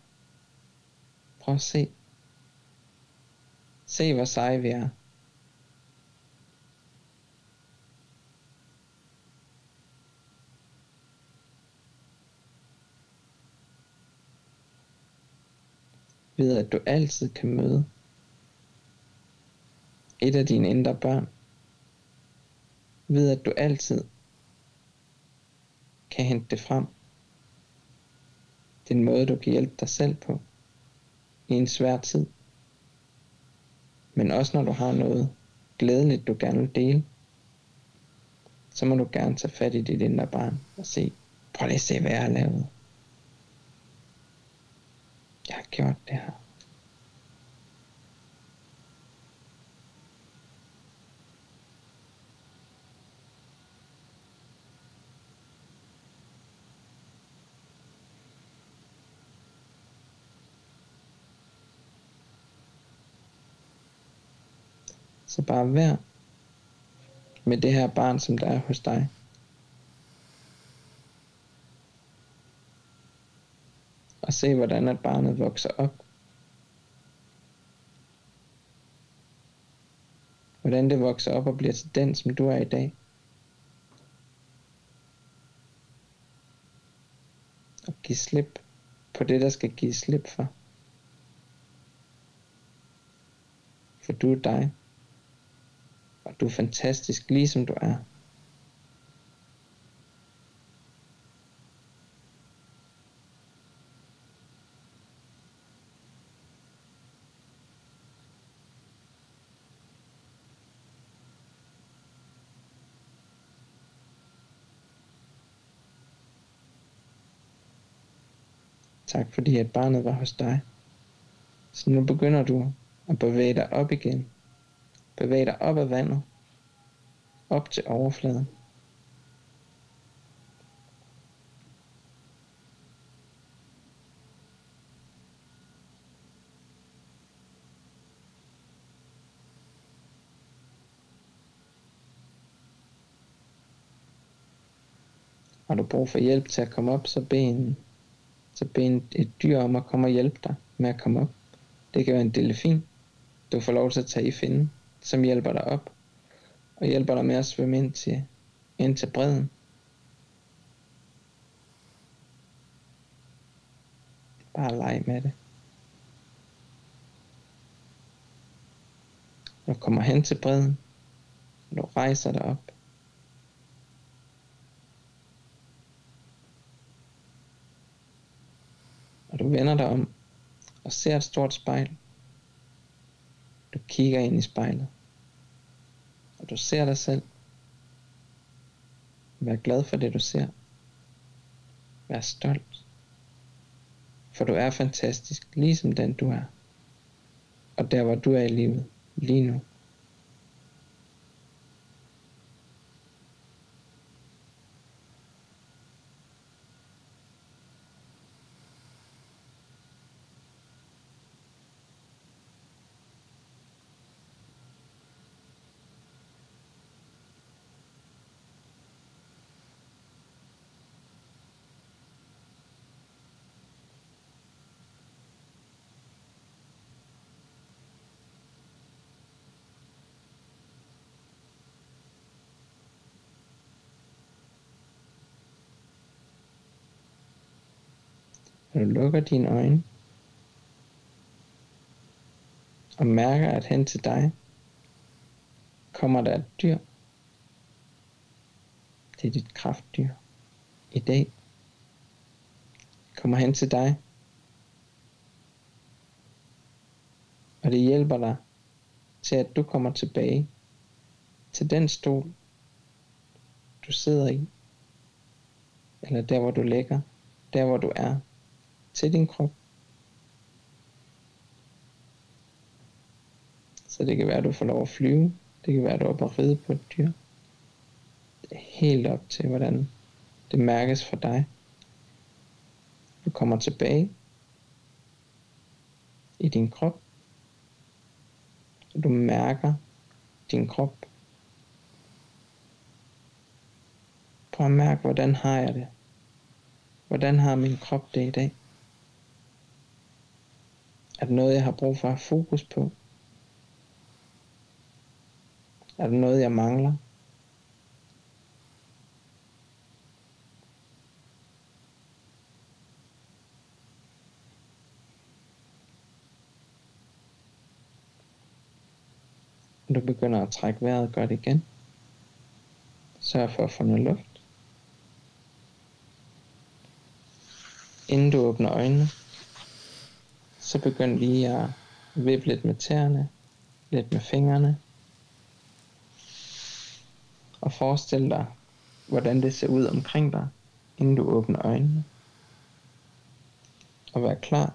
Prøv at se. Se, hvor seje vi er. Ved at du altid kan møde et af dine indre børn, ved at du altid kan hente det frem. Det er en måde, du kan hjælpe dig selv på i en svær tid. Men også når du har noget glædeligt, du gerne vil dele, så må du gerne tage fat i dit indre barn og se, prøv lige at se, hvad jeg har lavet. Jeg har gjort det her. Så bare vær med det her barn, som der er hos dig. Og se, hvordan at barnet vokser op. Hvordan det vokser op og bliver til den, som du er i dag. Og give slip på det, der skal give slip for. For du er dig. Og du er fantastisk, ligesom du er. Fordi at barnet var hos dig. Så nu begynder du at bevæge dig op igen. Bevæge dig op ad vandet. Op til overfladen. Har du brug for hjælp til at komme op, så ben så bed en, et dyr om at komme og hjælpe dig med at komme op. Det kan være en delfin. Du får lov til at tage i finden som hjælper dig op og hjælper dig med at svømme ind til, ind til bredden. Bare leg med det. Når du kommer hen til bredden, du rejser dig op. Og du vender dig om og ser et stort spejl. Du kigger ind i spejlet og du ser dig selv. Vær glad for det du ser. Vær stolt. For du er fantastisk, ligesom den du er. Og der hvor du er i livet, lige nu. Du lukker dine øjne og mærker, at hen til dig kommer der et dyr. Det er dit kraftdyr. I dag kommer hen til dig. Og det hjælper dig til, at du kommer tilbage til den stol, du sidder i. Eller der, hvor du ligger. Der, hvor du er. Til din krop. Så det kan være, at du får lov at flyve. Det kan være, at du er oppe at ride på et dyr. Det er helt op til, hvordan det mærkes for dig. Du kommer tilbage i din krop. Og du mærker din krop. Prøv at mærke, hvordan har jeg det? Hvordan har min krop det i dag? Er der noget, jeg har brug for at have fokus på? Er der noget, jeg mangler? Du begynder at trække vejret godt igen. Sørg for at få noget luft. Inden du åbner øjnene, så begynd lige at vippe lidt med tæerne, lidt med fingrene, og forestil dig, hvordan det ser ud omkring dig, inden du åbner øjnene. Og vær klar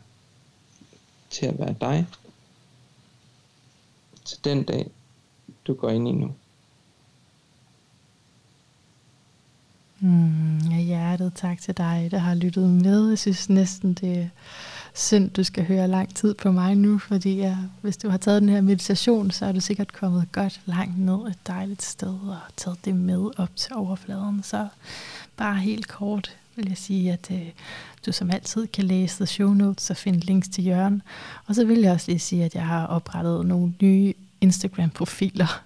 til at være dig til den dag, du går ind i nu. Mm, ja, hjertet tak til dig, der har lyttet med. Jeg synes næsten, det synd, du skal høre lang tid på mig nu, fordi jeg, hvis du har taget den her meditation, så er du sikkert kommet godt langt ned et dejligt sted og taget det med op til overfladen. Så bare helt kort vil jeg sige, at øh, du som altid kan læse the show notes og finde links til Jørgen. Og så vil jeg også lige sige, at jeg har oprettet nogle nye Instagram-profiler.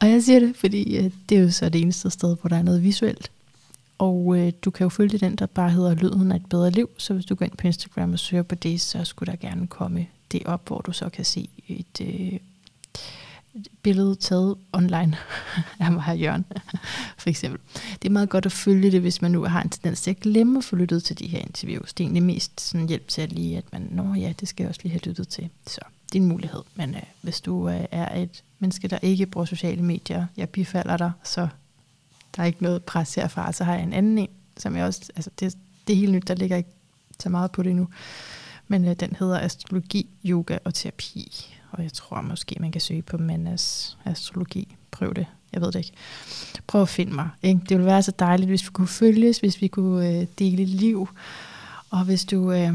Og jeg siger det, fordi øh, det er jo så det eneste sted, hvor der er noget visuelt. Og øh, du kan jo følge den, der bare hedder Lyden af et bedre liv. Så hvis du går ind på Instagram og søger på det, så skulle der gerne komme det op, hvor du så kan se et, øh, et billede taget online af mig her Jørgen, for eksempel. Det er meget godt at følge det, hvis man nu har en tendens til at glemme at få lyttet til de her interviews. Det er egentlig mest sådan hjælp til at lige, at man, nå ja, det skal jeg også lige have lyttet til. Så det er en mulighed. Men øh, hvis du øh, er et menneske, der ikke bruger sociale medier, jeg bifalder dig, så der er ikke noget pres herfra. Så har jeg en anden en, som jeg også, altså det, det er helt nyt, der ligger ikke så meget på det nu. Men øh, den hedder Astrologi, Yoga og Terapi. Og jeg tror måske, man kan søge på Mandas Astrologi. Prøv det. Jeg ved det ikke. Prøv at finde mig. Ikke? Det ville være så dejligt, hvis vi kunne følges, hvis vi kunne øh, dele liv. Og hvis du øh,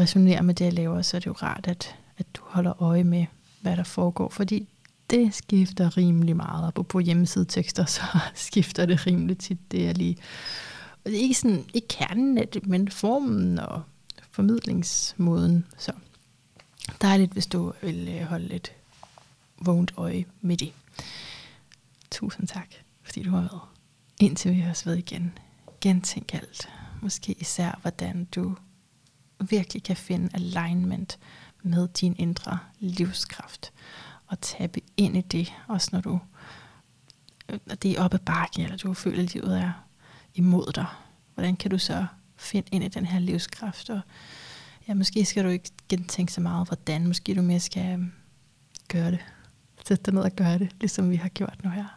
resonerer med det, jeg laver, så er det jo rart, at, at du holder øje med, hvad der foregår. Fordi det skifter rimelig meget. Og på hjemmesidetekster, så skifter det rimelig tit. Det er lige... Og det er ikke, sådan, ikke kernen af det, men formen og formidlingsmåden. Så dejligt, hvis du vil øh, holde lidt vågent øje med det. Tusind tak, fordi du har været. Indtil vi høres ved igen. Gentænk alt. Måske især, hvordan du virkelig kan finde alignment med din indre livskraft at tabe ind i det, også når du øh, når det er oppe bakke, eller du føler, at livet er imod dig. Hvordan kan du så finde ind i den her livskraft? Og ja, måske skal du ikke gentænke så meget, hvordan. Måske du mere skal øh, gøre det. Sætte dig ned og gøre det, ligesom vi har gjort nu her.